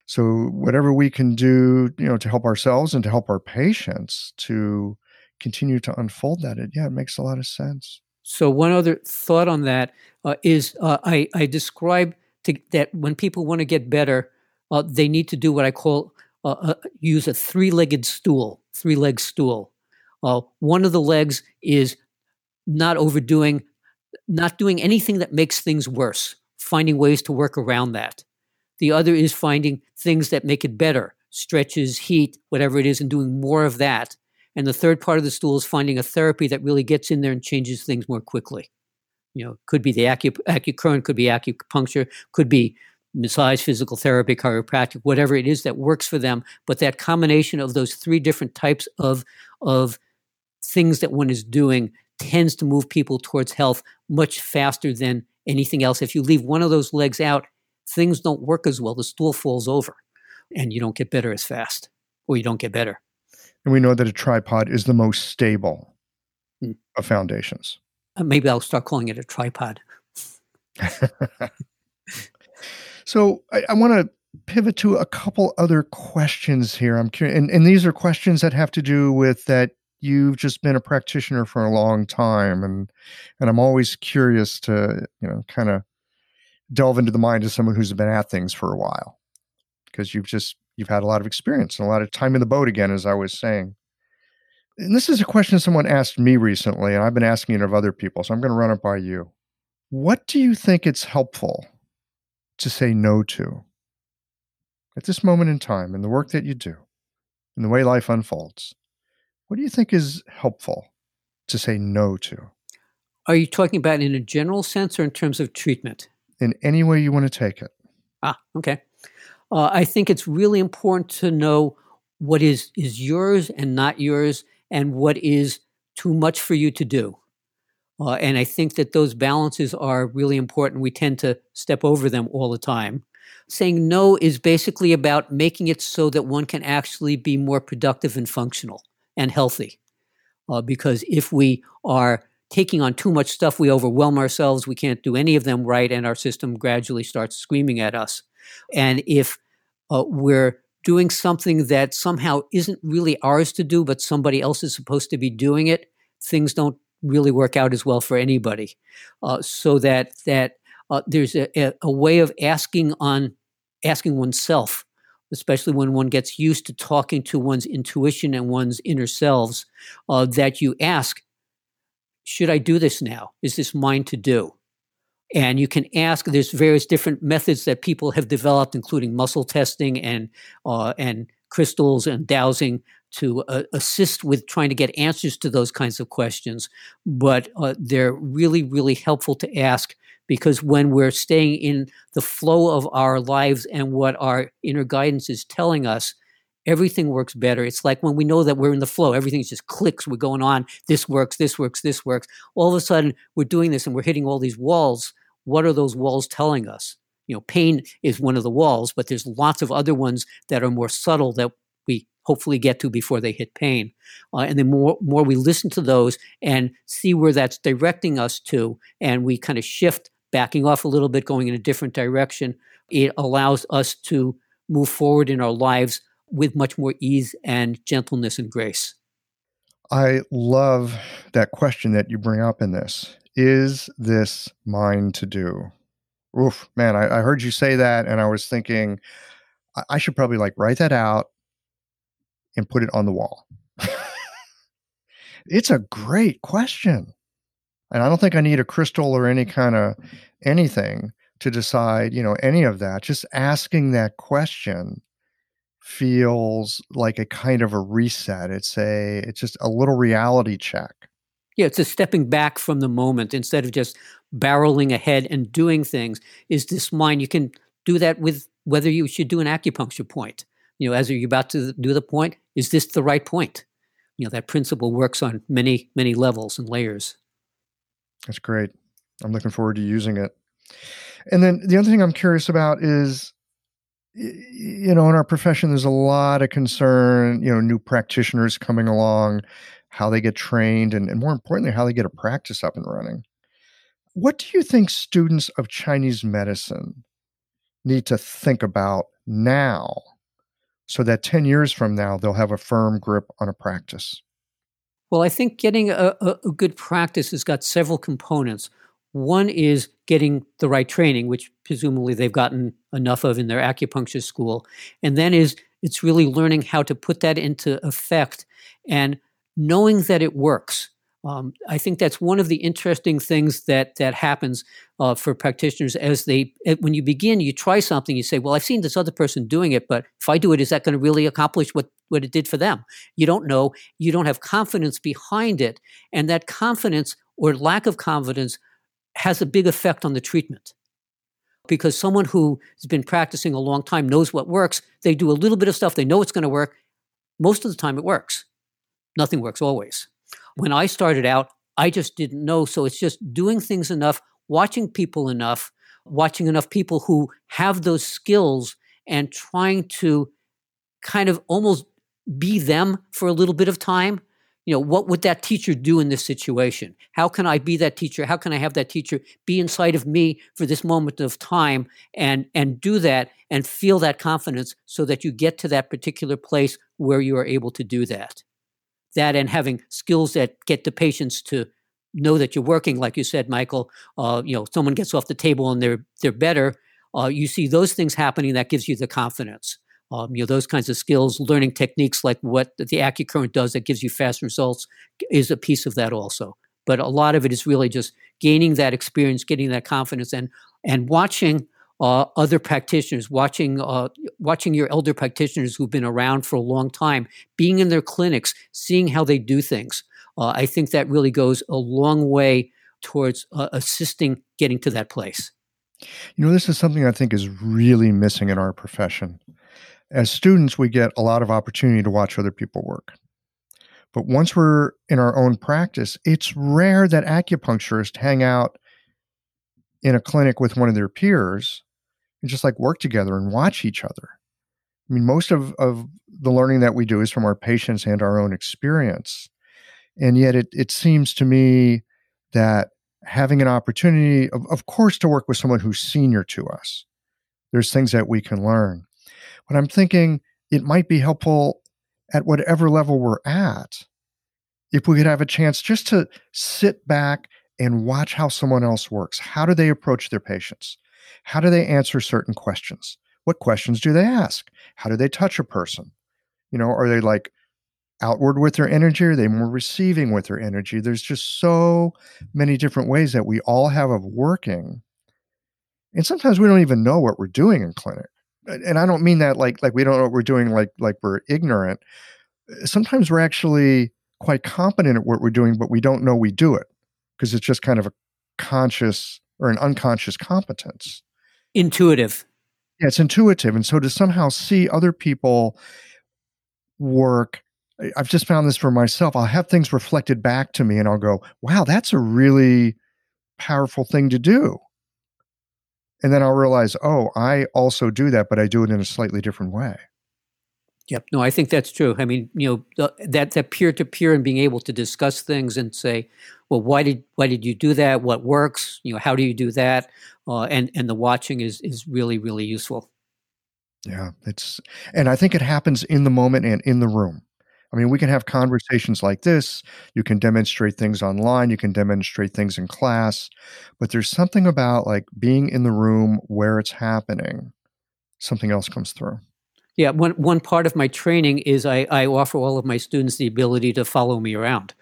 So whatever we can do, you know, to help ourselves and to help our patients to continue to unfold that, it yeah, it makes a lot of sense. So one other thought on that uh, is uh, I I describe to, that when people want to get better, uh, they need to do what I call uh, uh, use a three-legged stool, three-leg stool. Uh, one of the legs is not overdoing, not doing anything that makes things worse finding ways to work around that. The other is finding things that make it better, stretches, heat, whatever it is, and doing more of that. And the third part of the stool is finding a therapy that really gets in there and changes things more quickly. You know, could be the acu- AcuCurrent, could be acupuncture, could be massage, physical therapy, chiropractic, whatever it is that works for them. But that combination of those three different types of of things that one is doing tends to move people towards health much faster than anything else. If you leave one of those legs out, things don't work as well. The stool falls over and you don't get better as fast or you don't get better. And we know that a tripod is the most stable mm. of foundations. Uh, maybe I'll start calling it a tripod. so I, I want to pivot to a couple other questions here. I'm curious, and, and these are questions that have to do with that you've just been a practitioner for a long time and and I'm always curious to, you know, kind of delve into the mind of someone who's been at things for a while because you've just you've had a lot of experience and a lot of time in the boat again as I was saying. And this is a question someone asked me recently and I've been asking it of other people, so I'm going to run it by you. What do you think it's helpful to say no to at this moment in time in the work that you do, in the way life unfolds? What do you think is helpful to say no to? Are you talking about in a general sense or in terms of treatment? In any way you want to take it. Ah, okay. Uh, I think it's really important to know what is is yours and not yours, and what is too much for you to do. Uh, and I think that those balances are really important. We tend to step over them all the time. Saying no is basically about making it so that one can actually be more productive and functional and healthy. Uh, because if we are taking on too much stuff, we overwhelm ourselves. We can't do any of them right, and our system gradually starts screaming at us. And if uh, we're doing something that somehow isn't really ours to do, but somebody else is supposed to be doing it, things don't really work out as well for anybody. Uh, so that that uh, there's a, a, way of asking on asking oneself, especially when one gets used to talking to one's intuition and one's inner selves, uh, that you ask, should I do this now? Is this mine to do? And you can ask. There's various different methods that people have developed, including muscle testing and uh, and crystals and dowsing to uh, assist with trying to get answers to those kinds of questions. But uh, they're really, really helpful to ask because when we're staying in the flow of our lives and what our inner guidance is telling us, everything works better. It's like when we know that we're in the flow, everything just clicks. We're going on. This works. This works. This works. All of a sudden, we're doing this and we're hitting all these walls. What are those walls telling us? You know, pain is one of the walls, but there's lots of other ones that are more subtle that we hopefully get to before they hit pain. Uh, and the more more we listen to those and see where that's directing us to, and we kind of shift, backing off a little bit, going in a different direction, it allows us to move forward in our lives with much more ease and gentleness and grace. I love that question that you bring up in this. Is this mine to do? Oof, man, I, I heard you say that and I was thinking I, I should probably like write that out and put it on the wall? it's a great question. And I don't think I need a crystal or any mm-hmm. kind of anything to decide, you know, any of that. Just asking that question feels like a kind of a reset. It's a it's just a little reality check. Yeah, it's a stepping back from the moment instead of just barreling ahead and doing things. Is this mine? You can do that with whether you should do an acupuncture point you know, as you're about to do the point, is this the right point? You know, that principle works on many, many levels and layers. That's great. I'm looking forward to using it. And then the other thing I'm curious about is, you know, in our profession, there's a lot of concern, you know, new practitioners coming along, how they get trained, and, and more importantly, how they get a practice up and running. What do you think students of Chinese medicine need to think about now so that 10 years from now, they'll have a firm grip on a practice? Well, I think getting a, a, good practice has got several components. One is getting the right training, which presumably they've gotten enough of in their acupuncture school. And then is it's really learning how to put that into effect and knowing that it works. Um, I think that's one of the interesting things that that happens uh, for practitioners as they when you begin, you try something, you say, "Well, I've seen this other person doing it, but if I do it, is that going to really accomplish what what it did for them?" You don't know. You don't have confidence behind it, and that confidence or lack of confidence has a big effect on the treatment. Because someone who has been practicing a long time knows what works. They do a little bit of stuff. They know it's going to work. Most of the time, it works. Nothing works always. When I started out, I just didn't know. So it's just doing things enough, watching people enough, watching enough people who have those skills and trying to kind of almost be them for a little bit of time. You know, what would that teacher do in this situation? How can I be that teacher? How can I have that teacher be inside of me for this moment of time and and do that and feel that confidence so that you get to that particular place where you are able to do that that and having skills that get the patients to know that you're working, like you said, Michael. Uh, you know, someone gets off the table and they're they're better. Uh, you see those things happening, that gives you the confidence. Um, you know, those kinds of skills, learning techniques like what the AcuCurrent does that gives you fast results is a piece of that also. But a lot of it is really just gaining that experience, getting that confidence, and and watching uh, other practitioners, watching uh, watching your elder practitioners who've been around for a long time, being in their clinics, seeing how they do things. Uh, I think that really goes a long way towards uh, assisting getting to that place. You know, this is something I think is really missing in our profession. As students, we get a lot of opportunity to watch other people work. But once we're in our own practice, it's rare that acupuncturists hang out in a clinic with one of their peers and just like work together and watch each other. I mean, most of, of the learning that we do is from our patients and our own experience. And yet it, it seems to me that having an opportunity, of, of course, to work with someone who's senior to us, there's things that we can learn. but I'm thinking it might be helpful at whatever level we're at if we could have a chance just to sit back and watch how someone else works. How do they approach their patients? How do they answer certain questions? What questions do they ask? How do they touch a person? You know, are they like outward with their energy? Are they more receiving with their energy? There's just so many different ways that we all have of working. And sometimes we don't even know what we're doing in clinic. And I don't mean that like like we don't know what we're doing like like we're ignorant. Sometimes we're actually quite competent at what we're doing, but we don't know we do it because it's just kind of a conscious or an unconscious competence. Intuitive. Yeah, it's intuitive. And so to somehow see other people work, I've just found this for myself. I'll have things reflected back to me and I'll go, wow, that's a really powerful thing to do. And then I'll realize, oh, I also do that, but I do it in a slightly different way. Yep. No, I think that's true. I mean, you know, that that peer to peer and being able to discuss things and say, well, why did why did you do that? What works? You know, how do you do that? Uh, and and the watching is is really really useful. Yeah, it's and I think it happens in the moment and in the room. I mean, we can have conversations like this. You can demonstrate things online. You can demonstrate things in class, but there's something about like being in the room where it's happening. Something else comes through. Yeah, one one part of my training is I, I offer all of my students the ability to follow me around,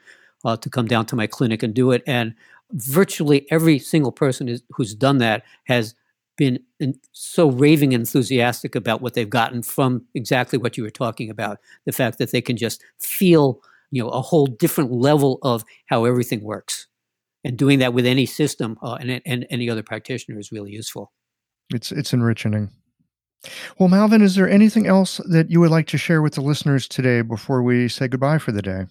uh, to come down to my clinic and do it. And virtually every single person is, who's done that has been in, so raving enthusiastic about what they've gotten from exactly what you were talking about. The fact that they can just feel you know a whole different level of how everything works. And doing that with any system uh, and, and any other practitioner is really useful. It's it's enriching well, Malvin, is there anything else that you would like to share with the listeners today before we say goodbye for the day?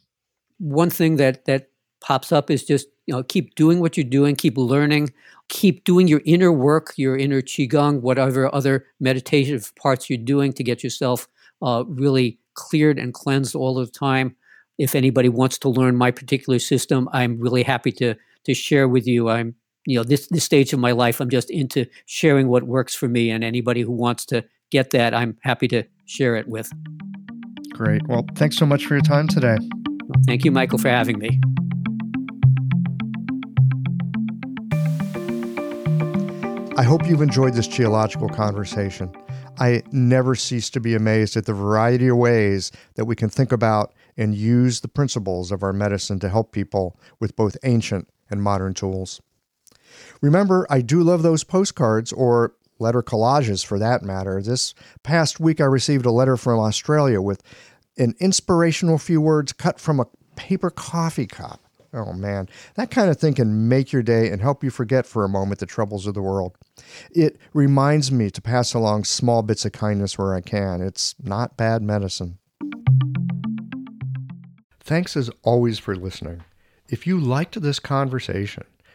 One thing that that pops up is just you know keep doing what you're doing, keep learning, keep doing your inner work, your inner qigong, whatever other meditative parts you're doing to get yourself uh, really cleared and cleansed all the time. If anybody wants to learn my particular system, I'm really happy to to share with you. I'm you know this this stage of my life i'm just into sharing what works for me and anybody who wants to get that i'm happy to share it with. Great. Well thanks so much for your time today. Thank you michael for having me. I hope you've enjoyed this Qiological conversation. I never cease to be amazed at the variety of ways that we can think about and use the principles of our medicine to help people with both ancient and modern tools Remember, I do love those postcards or letter collages for that matter. This past week, I received a letter from Australia with an inspirational few words cut from a paper coffee cup. Oh man, that kind of thing can make your day and help you forget for a moment the troubles of the world. It reminds me to pass along small bits of kindness where I can. It's not bad medicine. Thanks as always for listening. If you liked this conversation,